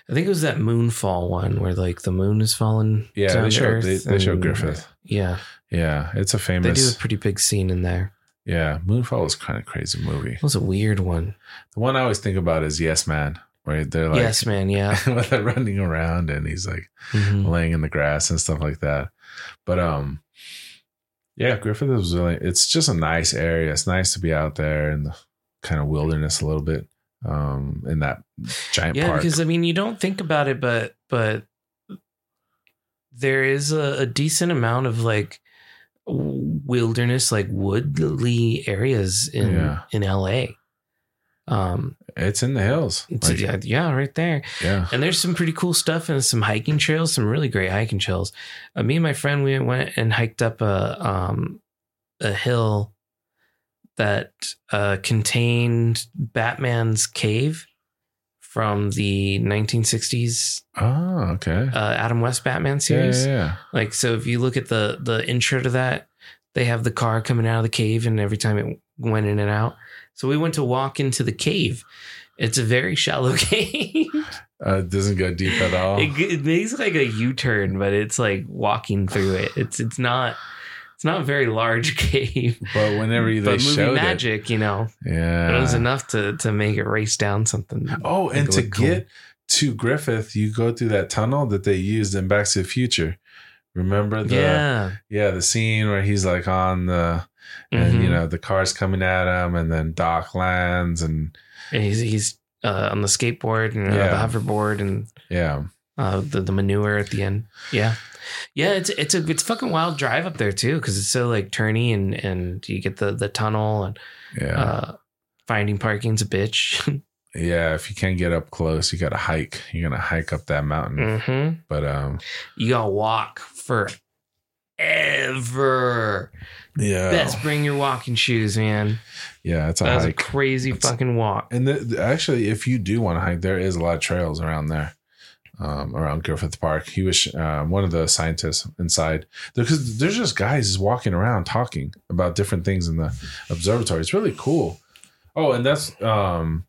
S1: I think it was that Moonfall one where like the moon is falling.
S2: Yeah, they show they, they show Griffith.
S1: Yeah,
S2: Yeah, it's a famous.
S1: they do a pretty big scene in there.
S2: yeah, Moonfall was kind of crazy movie.
S1: It was a weird one.
S2: The one I always think about is Yes Man, where they're like,
S1: yes, man. Yeah. *laughs*
S2: they're running around and he's like
S1: Mhm.
S2: laying in the grass and stuff like that. But um, yeah, Griffith is really. It's just a nice area. It's nice to be out there in the kind of wilderness a little bit. Um, in that giant
S1: Yeah,
S2: park.
S1: because I mean, you don't think about it, but but there is a, a decent amount of like wilderness, like woodly areas in
S2: Yeah.
S1: in LA. Um,
S2: it's in the hills.
S1: it's-
S2: Like,
S1: yeah, yeah, right there.
S2: yeah.
S1: And there's some pretty cool stuff and some hiking trails, some really great hiking trails. Uh, me and my friend we went and hiked up a um a hill that uh contained Batman's cave from the 1960s
S2: Oh, okay.
S1: uh, Adam West Batman
S2: Yeah,
S1: series.
S2: yeah, yeah.
S1: Like so if you look at the the intro to that, they have the car coming out of the cave and every time it went in and out. So we went to walk into the cave. It's a very shallow *laughs* cave.
S2: Uh, it doesn't go deep at all.
S1: It, it makes like a U-turn, but it's like walking through it. It's it's not it's not a very large *laughs* cave.
S2: but whenever they
S1: but movie
S2: showed
S1: magic, you know,
S2: yeah,
S1: it was enough to to make it race down something.
S2: Oh, and to
S1: cool.
S2: get to Griffith, you go through that tunnel that they used in Back to the Future. Remember the yeah,
S1: yeah,
S2: the scene where he's like on the and
S1: Mhm.
S2: you know the cars coming at him, and then Doc lands, and
S1: And he's he's uh, on the skateboard and uh,
S2: Yeah.
S1: the hoverboard and
S2: yeah,
S1: uh, the the manure at the end. Yeah, yeah. It's it's a it's a fucking wild drive up there too because it's so like turny and and you get the the tunnel and
S2: yeah,
S1: uh, finding parking's a bitch. *laughs*
S2: yeah. If you can't get up close, you got to hike. You're gonna hike up that mountain,
S1: hmm
S2: but um,
S1: You gotta walk forever.
S2: yeah,
S1: Best bring your walking shoes, man.
S2: yeah, it's a
S1: That's a crazy fucking walk.
S2: And the, the- actually, if you do want to hike, there is a lot of trails around there, um, around Griffith Park. He was uh, one of the scientists inside because there's just guys walking around talking about different things in the observatory. It's really cool. Oh, and that's um,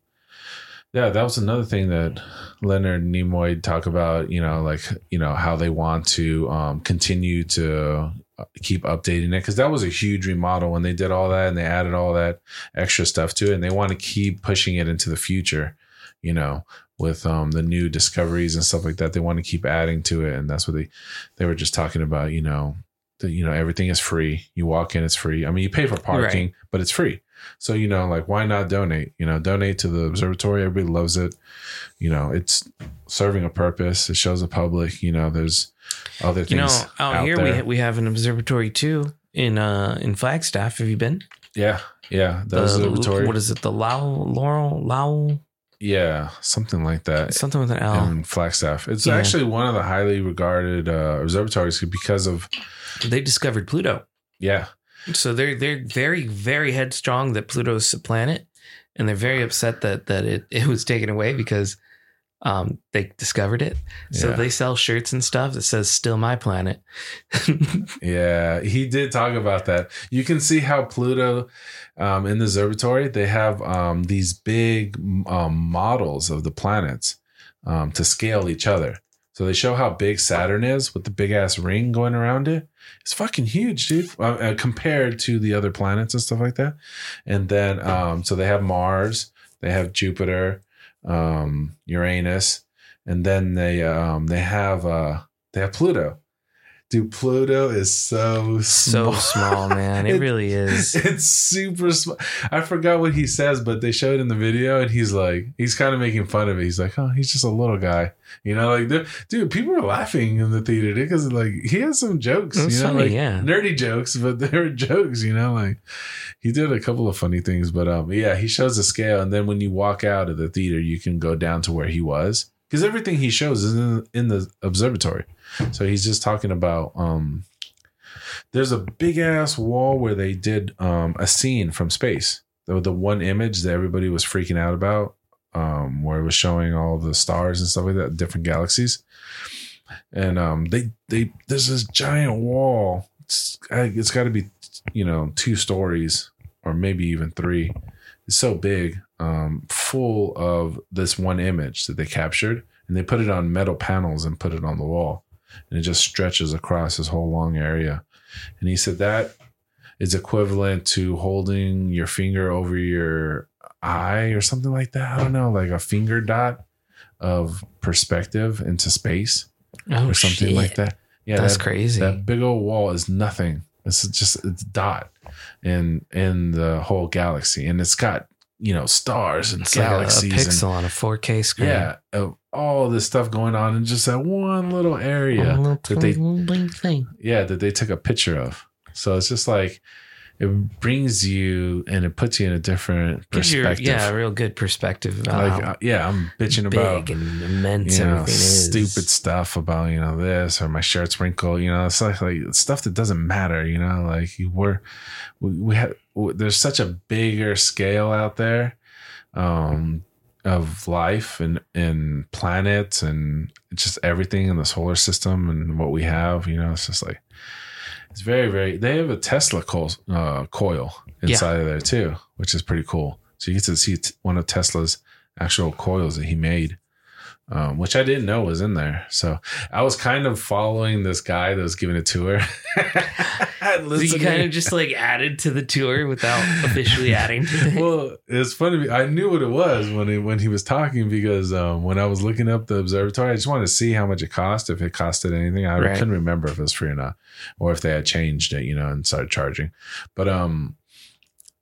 S2: yeah, that was another thing that Leonard Nimoy talk about. You know, like you know how they want to um, continue to uh, keep updating it. Because that was a huge remodel when they did all that and they added all that extra stuff to it and they want to keep pushing it into the future you know with um the new discoveries and stuff like that. They want to keep adding to it and that's what they they were just talking about you know that you know everything is free. You walk in it's free. I mean you pay for parking but it's free so you know like why not donate you know donate to the observatory everybody loves it you know it's serving a purpose it shows the public you know there's other things
S1: You know, out,
S2: out
S1: here we
S2: there.
S1: we have an observatory too in uh in Flagstaff. Have you been?
S2: yeah yeah the
S1: The-
S2: observatory
S1: What is it? The Lau Laurel Lau
S2: yeah something like that
S1: something with an L.
S2: in Flagstaff. It's
S1: Yeah.
S2: actually one of the highly regarded uh, observatories because of
S1: they discovered Pluto.
S2: yeah,
S1: So they're they're very very headstrong that Pluto's a planet, and they're very upset that that it, it was taken away because um they discovered it. So
S2: Yeah.
S1: they sell shirts and stuff that says "Still my planet." *laughs*
S2: yeah. He did talk about that. You can see how Pluto um, in the observatory they have um, these big um, models of the planets. um, to scale each other. So they show how big Saturn is with the big ass ring going around it. It's fucking huge, dude, uh, uh, compared to the other planets and stuff like that. And then, um, so they have Mars, they have Jupiter, um, Uranus, and then they um, they have uh, they have Pluto. Dude, Pluto is so
S1: So
S2: small.
S1: small, man. It, *laughs*
S2: It-
S1: really is.
S2: It's super small. I forgot what he says, but they showed in the video, and he's like, he's kind of making fun of it. He's like, oh, he's just a little guy, you know, like, dude, people are laughing in the theater because like he has some jokes, you know,
S1: funny,
S2: like
S1: yeah.
S2: nerdy jokes, but *laughs* they're jokes, you know, like he did a couple of funny things, but um, yeah, he shows the scale, and then when you walk out of the theater, you can go down to where he was because everything he shows is in, in the observatory. So he's just talking about um there's a big ass wall where they did um a scene from space. The, the one image that everybody was freaking out about, um, where it was showing all the stars and stuff like that, different galaxies. And um they they there's this giant wall. It's, it's got to be you know two stories or maybe even three. It's so big, um, full of this one image that they captured, and they put it on metal panels and put it on the wall and it just stretches across this whole long area. And he said that is equivalent to holding your finger over your eye or something like that. I don't know, like a finger dot of perspective into space
S1: Oh,
S2: or something
S1: shit.
S2: like that. Yeah,
S1: That's
S2: that,
S1: crazy.
S2: that big old wall is nothing. It's just it's dot in in the whole galaxy, and it's got you know stars and
S1: it's like a, a
S2: galaxies and
S1: pixel on a 4K screen.
S2: yeah, of all this stuff going on in just that one little area
S1: A little
S2: that they
S1: tiny thing.
S2: yeah that they took a picture of. So it's just like it brings you and it puts you in a different perspective.
S1: yeah, a real good perspective about
S2: like uh, yeah, I'm bitching
S1: big
S2: about
S1: and immense
S2: you know
S1: everything is.
S2: stupid stuff about you know this or my shirt's wrinkled. You know, it's like like stuff that doesn't matter. You know, like you were we, we had there's such a bigger scale out there um of life and and planets and just everything in the solar system and what we have you know it's just like it's very very they have a tesla coil, uh, coil inside of there too which is pretty cool. So you get to see one of tesla's actual coils that he made um, which I didn't know was in there. So I was kind of following this guy that was giving a tour. *laughs* *laughs*
S1: So you kind of just like added to the tour without officially adding to it. *laughs*
S2: well, it's funny. I knew what it was when he, when he was talking because um, when I was looking up the observatory, I just wanted to see how much it cost. If it costed anything, I
S1: Right.
S2: couldn't remember if it was free or not, or if they had changed it, you know, and started charging. But um,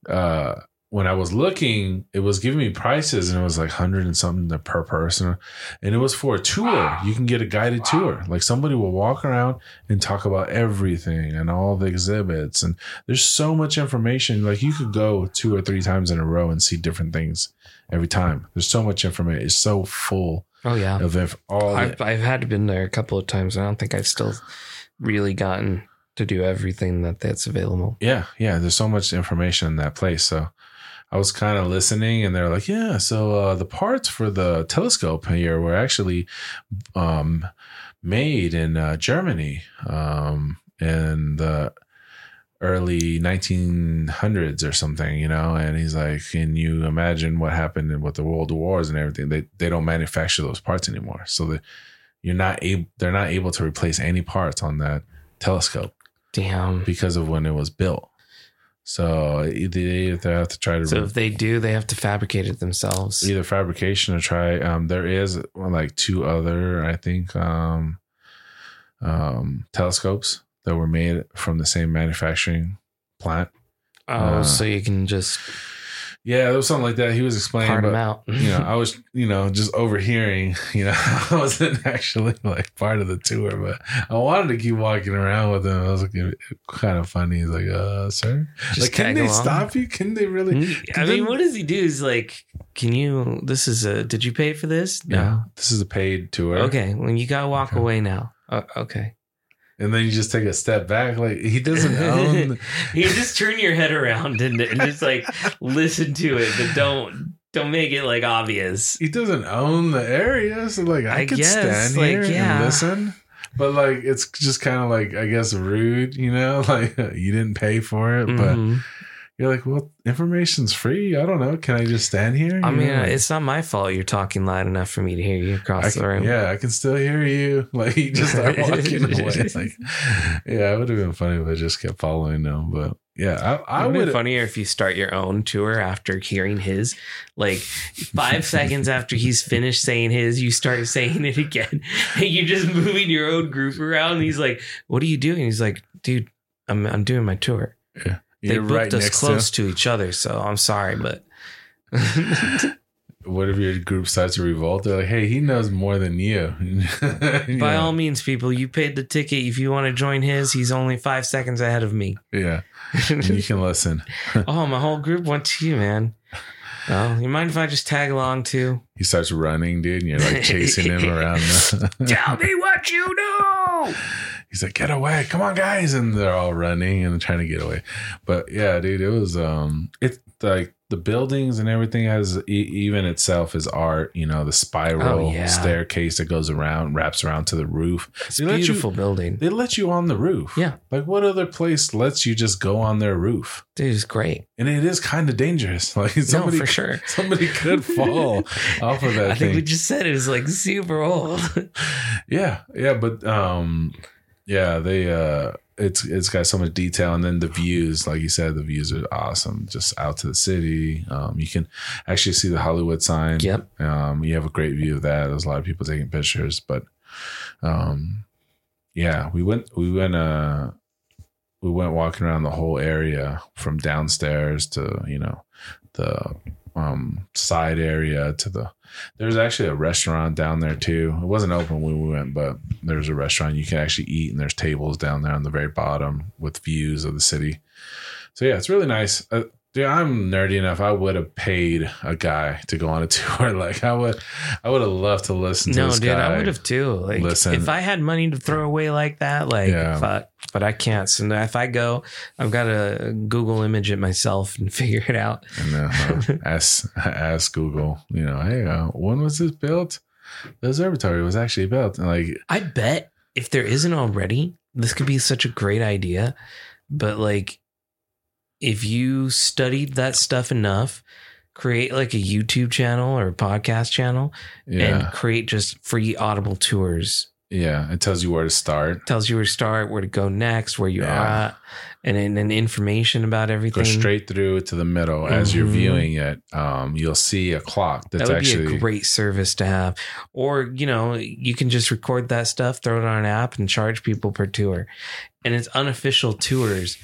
S2: uh, when I was looking, it was giving me prices, and it was like hundred and something per person, and it was for a tour. You can get a guided tour. Like somebody will walk around and talk about everything and all the exhibits, and there's so much information. Like you could go two or three times in a row and see different things every time. There's so much information. It's so full
S1: Oh yeah,
S2: of inf- all.
S1: I've I've had to been there a couple of times. and I don't think I've still really gotten to do everything that that's available.
S2: yeah, yeah. There's so much information in that place. So I was kind of listening, and they're like, "Yeah, so uh, the parts for the telescope here were actually um, made in uh, Germany um, in the early 1900s or something, you know." And he's like, "Can you imagine what happened with the World Wars and everything? They they don't manufacture those parts anymore, so that you're not able. They're not able to replace any parts on that telescope."
S1: Damn.
S2: because of when it was built. So they either have to try to
S1: So if they do, they have to fabricate it themselves.
S2: either fabrication or try. Um, there is like two other, I think, um, um, telescopes that were made from the same manufacturing plant.
S1: Oh,
S2: Uh,
S1: so you can just
S2: Yeah, there was something like that. He was explaining,
S1: part
S2: but
S1: them out.
S2: you know, *laughs* I was, you know, just overhearing, you know, *laughs* I wasn't actually like part of the tour, but I wanted to keep walking around with him. I was like, kind of funny. He's like, uh, sir,
S1: Just
S2: like, can they
S1: along.
S2: stop you? Can they really?
S1: Mm, I mean, what does he do? Is like, can you? This is a. Did you pay for this?
S2: Yeah, this is a paid tour.
S1: Okay. Well, you gotta walk
S2: Okay.
S1: away now. Uh, okay.
S2: And then you just take a step back. Like he doesn't own. *laughs*
S1: you just turn your head around and, and just like listen to it, but don't don't make it like obvious.
S2: he doesn't own the area, so like I,
S1: I
S2: could
S1: guess,
S2: stand
S1: like,
S2: here
S1: yeah.
S2: and listen. But like it's just kind of like I guess rude, you know, *laughs* like you didn't pay for it, but
S1: Mhm.
S2: You're like, well, information's free. I don't know. Can I just stand here?
S1: I
S2: You
S1: mean,
S2: know, like-
S1: it's not my fault you're talking loud enough for me to hear you across
S2: can-
S1: the room.
S2: yeah, I can still hear you. *laughs* Like you just start walking *laughs* away. Like, yeah, it would have been funny if I just kept following them. But yeah, I, I
S1: It would funnier if you start your own tour after hearing his. Like five *laughs* seconds after he's finished saying his, you start saying it again. And you're just moving your own group around. And he's like, What are you doing? He's like, Dude, I'm I'm doing my tour. They
S2: You're
S1: booked
S2: right
S1: us
S2: next to
S1: close to each other, so I'm sorry, but *laughs*
S2: what if your group starts to revolt? They're like, hey, he knows more than you. *laughs*
S1: by all means, people, you paid the ticket. If you want to join his, he's only five seconds ahead of me.
S2: yeah, and *laughs* you can listen.
S1: oh, my whole group went to you, man. Well, you mind if I just tag along too?
S2: He starts running, dude, and you're like chasing him around.
S1: Tell me what you know.
S2: He's like, get away, come on, guys, and they're all running and trying to get away. But yeah, dude, it was um, it's like the buildings and everything has e- even itself is art. You know, the spiral
S1: Oh, yeah.
S2: staircase that goes around, wraps around to the roof.
S1: It's
S2: They let you-
S1: beautiful building.
S2: They let you on the roof.
S1: Yeah.
S2: Like what other place lets you just go on their roof?
S1: Dude, it's great.
S2: And it is kind of dangerous. *laughs* Like somebody,
S1: no, for sure. *laughs*
S2: somebody could fall *laughs* off of that
S1: I
S2: thing.
S1: think we just said it was like super old.
S2: yeah, yeah, but um, yeah, they uh, it's it's got so much detail, and then the views, like you said, the views are awesome. Just out to the city, um, you can actually see the Hollywood sign.
S1: yep.
S2: Um, you have a great view of that. There's a lot of people taking pictures, but um, yeah, we went we went uh we went walking around the whole area from downstairs to you know the um side area to the there's actually a restaurant down there too. It wasn't open when we went, but there's a restaurant you can actually eat and there's tables down there on the very bottom with views of the city. So yeah, it's really nice. Uh, dude, I'm nerdy enough. I would have paid a guy to go on a *laughs* tour. Like I would, I would have loved to listen to
S1: No, dude. I would have too. Like,
S2: Listen.
S1: if I had money to throw away like that, like,
S2: Yeah.
S1: fuck. But I can't. So if I go, I've got to Google image it myself and *laughs* figure it out.
S2: And uh, *laughs* ask ask Google. You know, hey, uh, when was this built? The observatory was actually built, and like
S1: I bet if there isn't already, this could be such a great idea. But like, if you studied that stuff enough, create like a YouTube channel or a podcast channel
S2: yeah,
S1: and create just free audible tours.
S2: yeah, it tells you where to start.
S1: Tells you where to start, where to go next, where you
S2: Yeah.
S1: are at, and then information about everything.
S2: Go straight through to the middle as you're
S1: Mhm.
S2: viewing it. Um, you'll see a clock that's
S1: that would
S2: actually
S1: be a great service to have. Or, you know, you can just record that stuff, throw it on an app, and charge people per tour. And it's unofficial tours.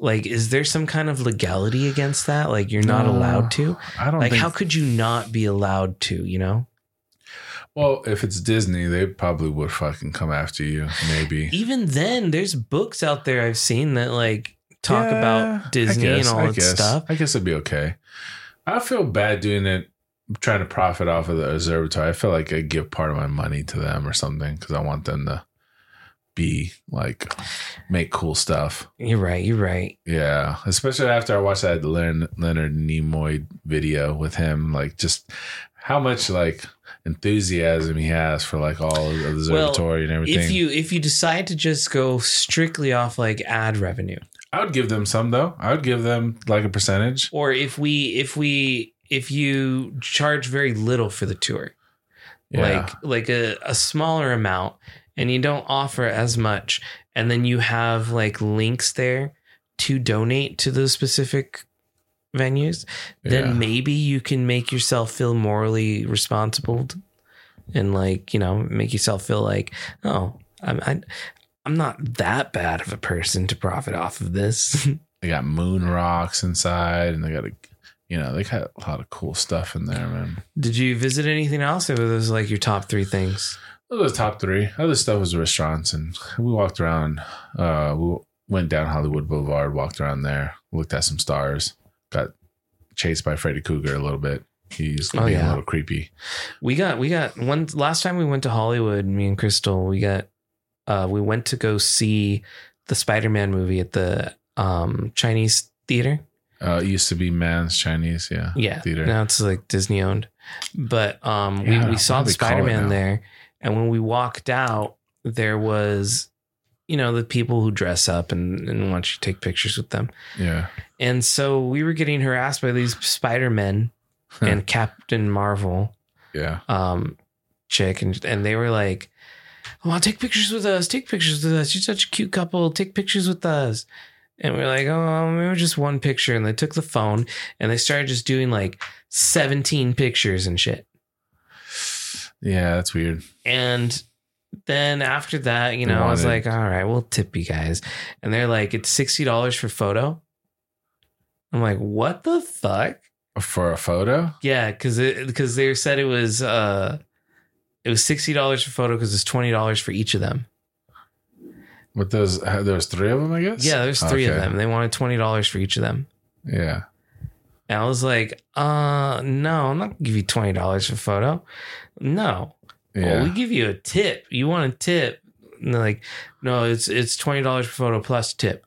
S1: Like, is there some kind of legality against that? Like, you're not
S2: No,
S1: allowed to?
S2: I don't
S1: Like,
S2: think
S1: how could you not be allowed to, you know?
S2: Well, if it's Disney, they probably would fucking come after you. Maybe
S1: Even then, there's books out there I've seen that, like, talk
S2: Yeah,
S1: about Disney
S2: guess,
S1: and all
S2: I
S1: that
S2: guess.
S1: stuff.
S2: I guess it'd be okay. I feel bad doing it, trying to profit off of the observatory. I feel like I give part of my money to them or something because I want them to be like make cool stuff.
S1: You're right. You're right.
S2: Yeah, especially after I watched that Leonard, Leonard Nimoy video with him, like just how much like enthusiasm he has for like all of the observatory and everything.
S1: If you if you decide to just go strictly off like ad revenue,
S2: I would give them some though. I would give them like a percentage.
S1: or if we if we if you charge very little for the tour
S2: Yeah.
S1: like like a, a smaller amount and you don't offer as much and then you have like links there to donate to those specific venues then
S2: Yeah.
S1: maybe you can make yourself feel morally responsible and like you know make yourself feel like oh i'm I, i'm not that bad of a person to profit off of this *laughs*
S2: They got moon rocks inside, and they got a, you know, they got a lot of cool stuff in there, man.
S1: Did you visit anything else, or were those like your top three things?
S2: Those the top three. Other stuff was restaurants, and we walked around. Uh, we went down Hollywood Boulevard, walked around there, looked at some stars, got chased by Freddy Krueger a little bit. He's
S1: Oh,
S2: being
S1: yeah.
S2: a little creepy.
S1: We got we got one last time we went to Hollywood. Me and Crystal, we got uh, we went to go see the Spider-Man movie at the um, Chinese theater.
S2: Uh, it used to be Mann's Chinese, yeah.
S1: Yeah,
S2: Theater.
S1: now it's like Disney owned. But um,
S2: Yeah,
S1: we we saw the
S2: do they call it
S1: Spider-Man there, and when we walked out, there was you know, the people who dress up and, and want you to take pictures with them.
S2: Yeah.
S1: And so we were getting harassed by these Spider Men and Captain Marvel
S2: Yeah.
S1: um chick and and they were like, Oh, take pictures with us, take pictures with us. You're such a cute couple, take pictures with us. And we are like, oh, maybe just one picture. And they took the phone and they started just doing like 17 pictures and shit.
S2: Yeah, that's weird.
S1: And then after that, you know, I was like, all right, we'll tip you guys. And they're like, it's $60 for photo. I'm like, what the fuck?
S2: For a photo?
S1: Yeah, because it because they said it was uh it was sixty dollars for photo because it's twenty dollars for each of them.
S2: With those there's three of them, I guess?
S1: Yeah, there's three of
S2: Okay.
S1: them. They wanted twenty dollars for each of them.
S2: Yeah.
S1: And I was like, uh no, I'm not gonna give you twenty dollars for photo. No.
S2: Oh, yeah.
S1: Well, we give you a tip. You want a tip. And they're like, no, it's it's twenty dollars per photo plus tip.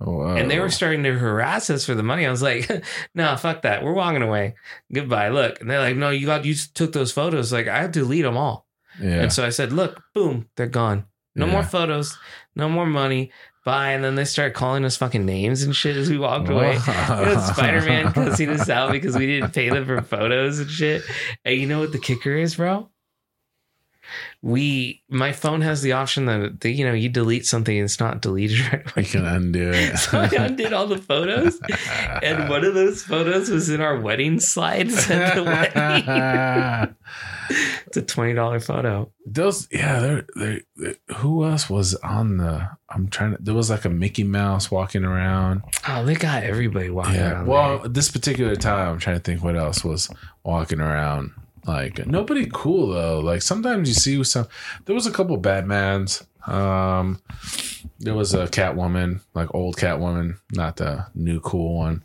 S2: Oh, Whoa.
S1: And they were starting to harass us for the money. I was like, *laughs* no, fuck that. We're walking away. Goodbye. Look. And they're like, no, you got you took those photos. Like, I had to delete them all.
S2: Yeah.
S1: And so I said, look, boom, they're gone. No
S2: Yeah.
S1: more photos, no more money. Bye. And then they start calling us fucking names and shit as we walked away. Spider Man cussing us out because we didn't pay them for photos and shit. And you know what the kicker is, bro? We, my phone has the option that, you know, you delete something and it's not deleted *laughs* right away.
S2: You can undo it. *laughs*
S1: So I undid all the photos. And one of those photos was in our wedding slides at the wedding. *laughs* It's a $20 photo.
S2: Those, yeah, they're, they're, they who else was on the? I'm trying to. There was like a Mickey Mouse walking around.
S1: Oh, they got everybody walking
S2: Yeah.
S1: around.
S2: Well,
S1: there.
S2: this particular time, I'm trying to think what else was walking around. Like nobody cool though. Like sometimes you see some. There was a couple Batmans. Um, there was a Catwoman, like old Catwoman, not the new cool one.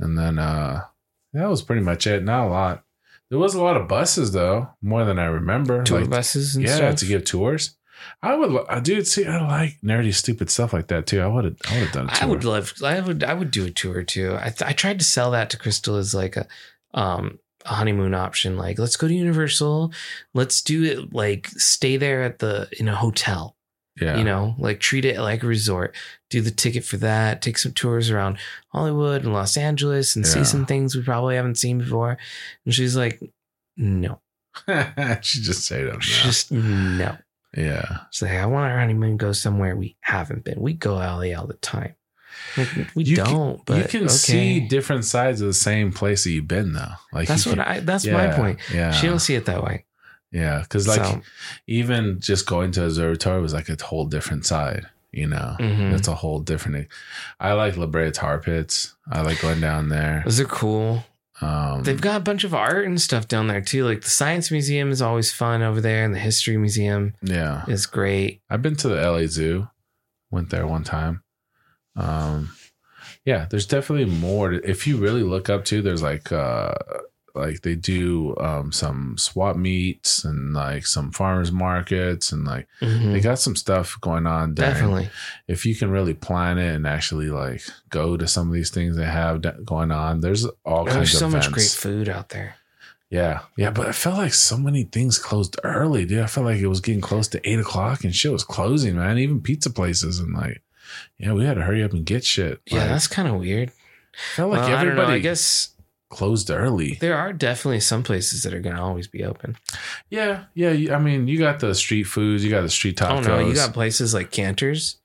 S2: And then uh, that was pretty much it. Not a lot. There was a lot of buses though, more than I remember.
S1: tour
S2: Like,
S1: buses and
S2: yeah,
S1: stuff.
S2: to give tours. I would, I dude. See, I like nerdy, stupid stuff like that too. I would have, I would have done. A tour.
S1: I would love. I would. I would do a tour too. I I tried to sell that to Crystal as like a um a honeymoon option. Like, let's go to Universal. Let's do it. Like, stay there at the in a hotel.
S2: Yeah,
S1: You know, like treat it like a resort. Do the ticket for that. Take some tours around Hollywood and Los Angeles and see some things we probably haven't seen before. And she's like, no, *laughs*
S2: she just say them.
S1: just no.
S2: Yeah,
S1: She's like, I want our honeymoon to go somewhere we haven't been. We go LA all the time. Like, we
S2: You
S1: don't, but
S2: you can
S1: okay.
S2: see different sides of the same place that you've been though. Like
S1: That's what
S2: can-
S1: I. That's
S2: yeah,
S1: my point.
S2: Yeah,
S1: She don't see it that way.
S2: yeah, because like
S1: So,
S2: even just going to observatory was like a whole different side. You know,
S1: mhm.
S2: it's a whole different. I like La Brea Tar Pits. I like going down there.
S1: those are cool.
S2: Um,
S1: They've got a bunch of art and stuff down there too. Like the science museum is always fun over there, and the history museum
S2: yeah,
S1: is great.
S2: I've been to the LA Zoo. Went there one time. Um, yeah, there's definitely more. If you really look up to, there's like uh, like they do um some swap meets and like some farmers markets and like
S1: Mhm.
S2: they got some stuff going on. During,
S1: Definitely.
S2: if you can really plan it and actually like go to some of these things they have going on, there's all
S1: There's
S2: kinds
S1: so
S2: of
S1: much great food out there.
S2: Yeah, yeah, but I felt like so many things closed early, dude. I felt like it was getting close to eight o'clock and shit was closing, man. Even pizza places and like, yeah, we had to hurry up and get shit.
S1: Yeah,
S2: Like,
S1: that's kind of weird.
S2: felt like
S1: Well, I don't know.
S2: everybody
S1: I guess
S2: closed early.
S1: there are definitely some places that are going to always be open.
S2: Yeah, yeah. I mean, you got the street foods, you got the street tacos.
S1: Oh no, you got places like Canter's.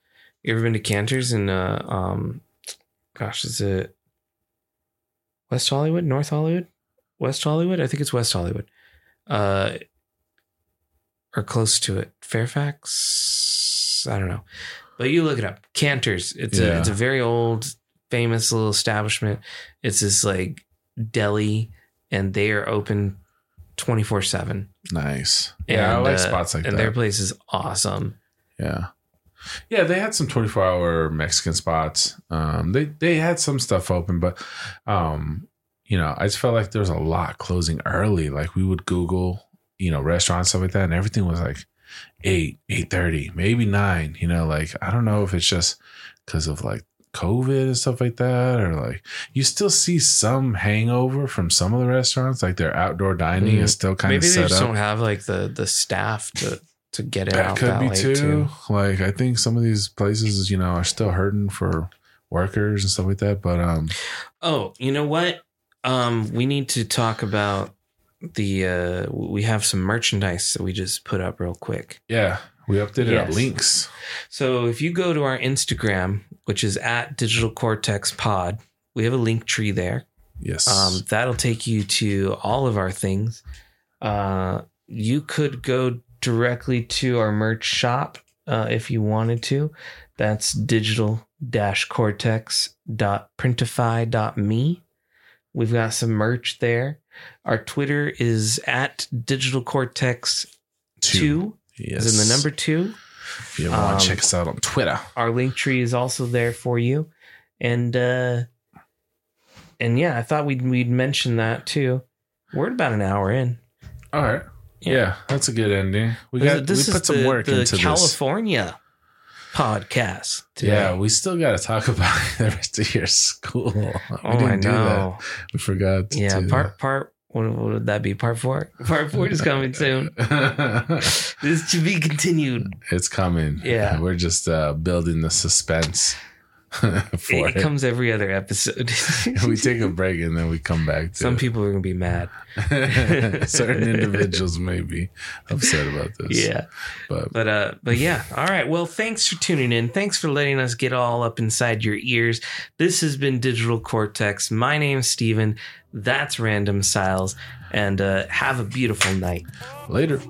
S1: You ever been to Canter's in uh um gosh, is it West Hollywood, North Hollywood? West Hollywood? I think it's West Hollywood. Uh or close to it. Fairfax? I don't know. But you look it up. Canter's. It's a it's a very old famous little establishment. It's this like deli and they are open 24/7.
S2: nice. Yeah, I like
S1: uh,
S2: spots like that.
S1: and
S2: that.
S1: their place is awesome.
S2: Yeah. Yeah, they had some 24 hour Mexican spots. Um, they they had some stuff open, but um, you know, I just felt like there was a lot closing early. Like we would Google, you know, restaurants, stuff like that, and everything was like eight, eight thirty, maybe nine. You know, like I don't know if it's just because of like COVID and stuff like that, or like you still see some hangover from some of the restaurants, like their outdoor dining
S1: Mm.
S2: is still kind of.
S1: Maybe
S2: of
S1: they just
S2: up.
S1: don't have like the the staff to to get it
S2: That
S1: out
S2: could
S1: that
S2: be too.
S1: too.
S2: Like I think some of these places, you know, are still hurting for workers and stuff like that. But um,
S1: Oh, you know what? Um, we need to talk about the. Uh, we have some merchandise that we just put up real quick.
S2: yeah, we updated our links.
S1: So if you go to our Instagram, which is at Digital Cortex Pod, we have a link tree there.
S2: Yes.
S1: Um, that'll take you to all of our things. Uh, you could go directly to our merch shop uh, if you wanted to. That's digital cortex.printify.me. We've got some merch there. Our Twitter is at digital cortex two,
S2: Yes.
S1: is in the number two.
S2: If you want
S1: um,
S2: to check us out on Twitter.
S1: our link tree is also there for you and uh and yeah i thought we'd we'd mention that too we're about an hour in
S2: All right.
S1: Yeah.
S2: Yeah. that's a good ending. We got
S1: this
S2: we
S1: is
S2: put some
S1: the,
S2: work
S1: the
S2: into this.
S1: california podcast.
S2: Yeah, we still got to talk *laughs* about the rest of your school. We
S1: oh i know
S2: We forgot.
S1: Yeah part part what, what would that be part four part four is coming soon
S2: that. *laughs*
S1: this to be continued
S2: it's coming.
S1: Yeah.
S2: we're just uh, building the suspense *laughs* for
S1: it
S2: it.
S1: comes every other episode *laughs*
S2: we take a break and then we come back to
S1: some
S2: it.
S1: people are gonna be mad *laughs*
S2: certain individuals may be upset about this.
S1: yeah
S2: but
S1: But uh but yeah. All right. Well, thanks for tuning in. Thanks for letting us get all up inside your ears. This has been Digital Cortex. My name's Steven. That's Random Stylez. And uh have a beautiful night.
S2: later.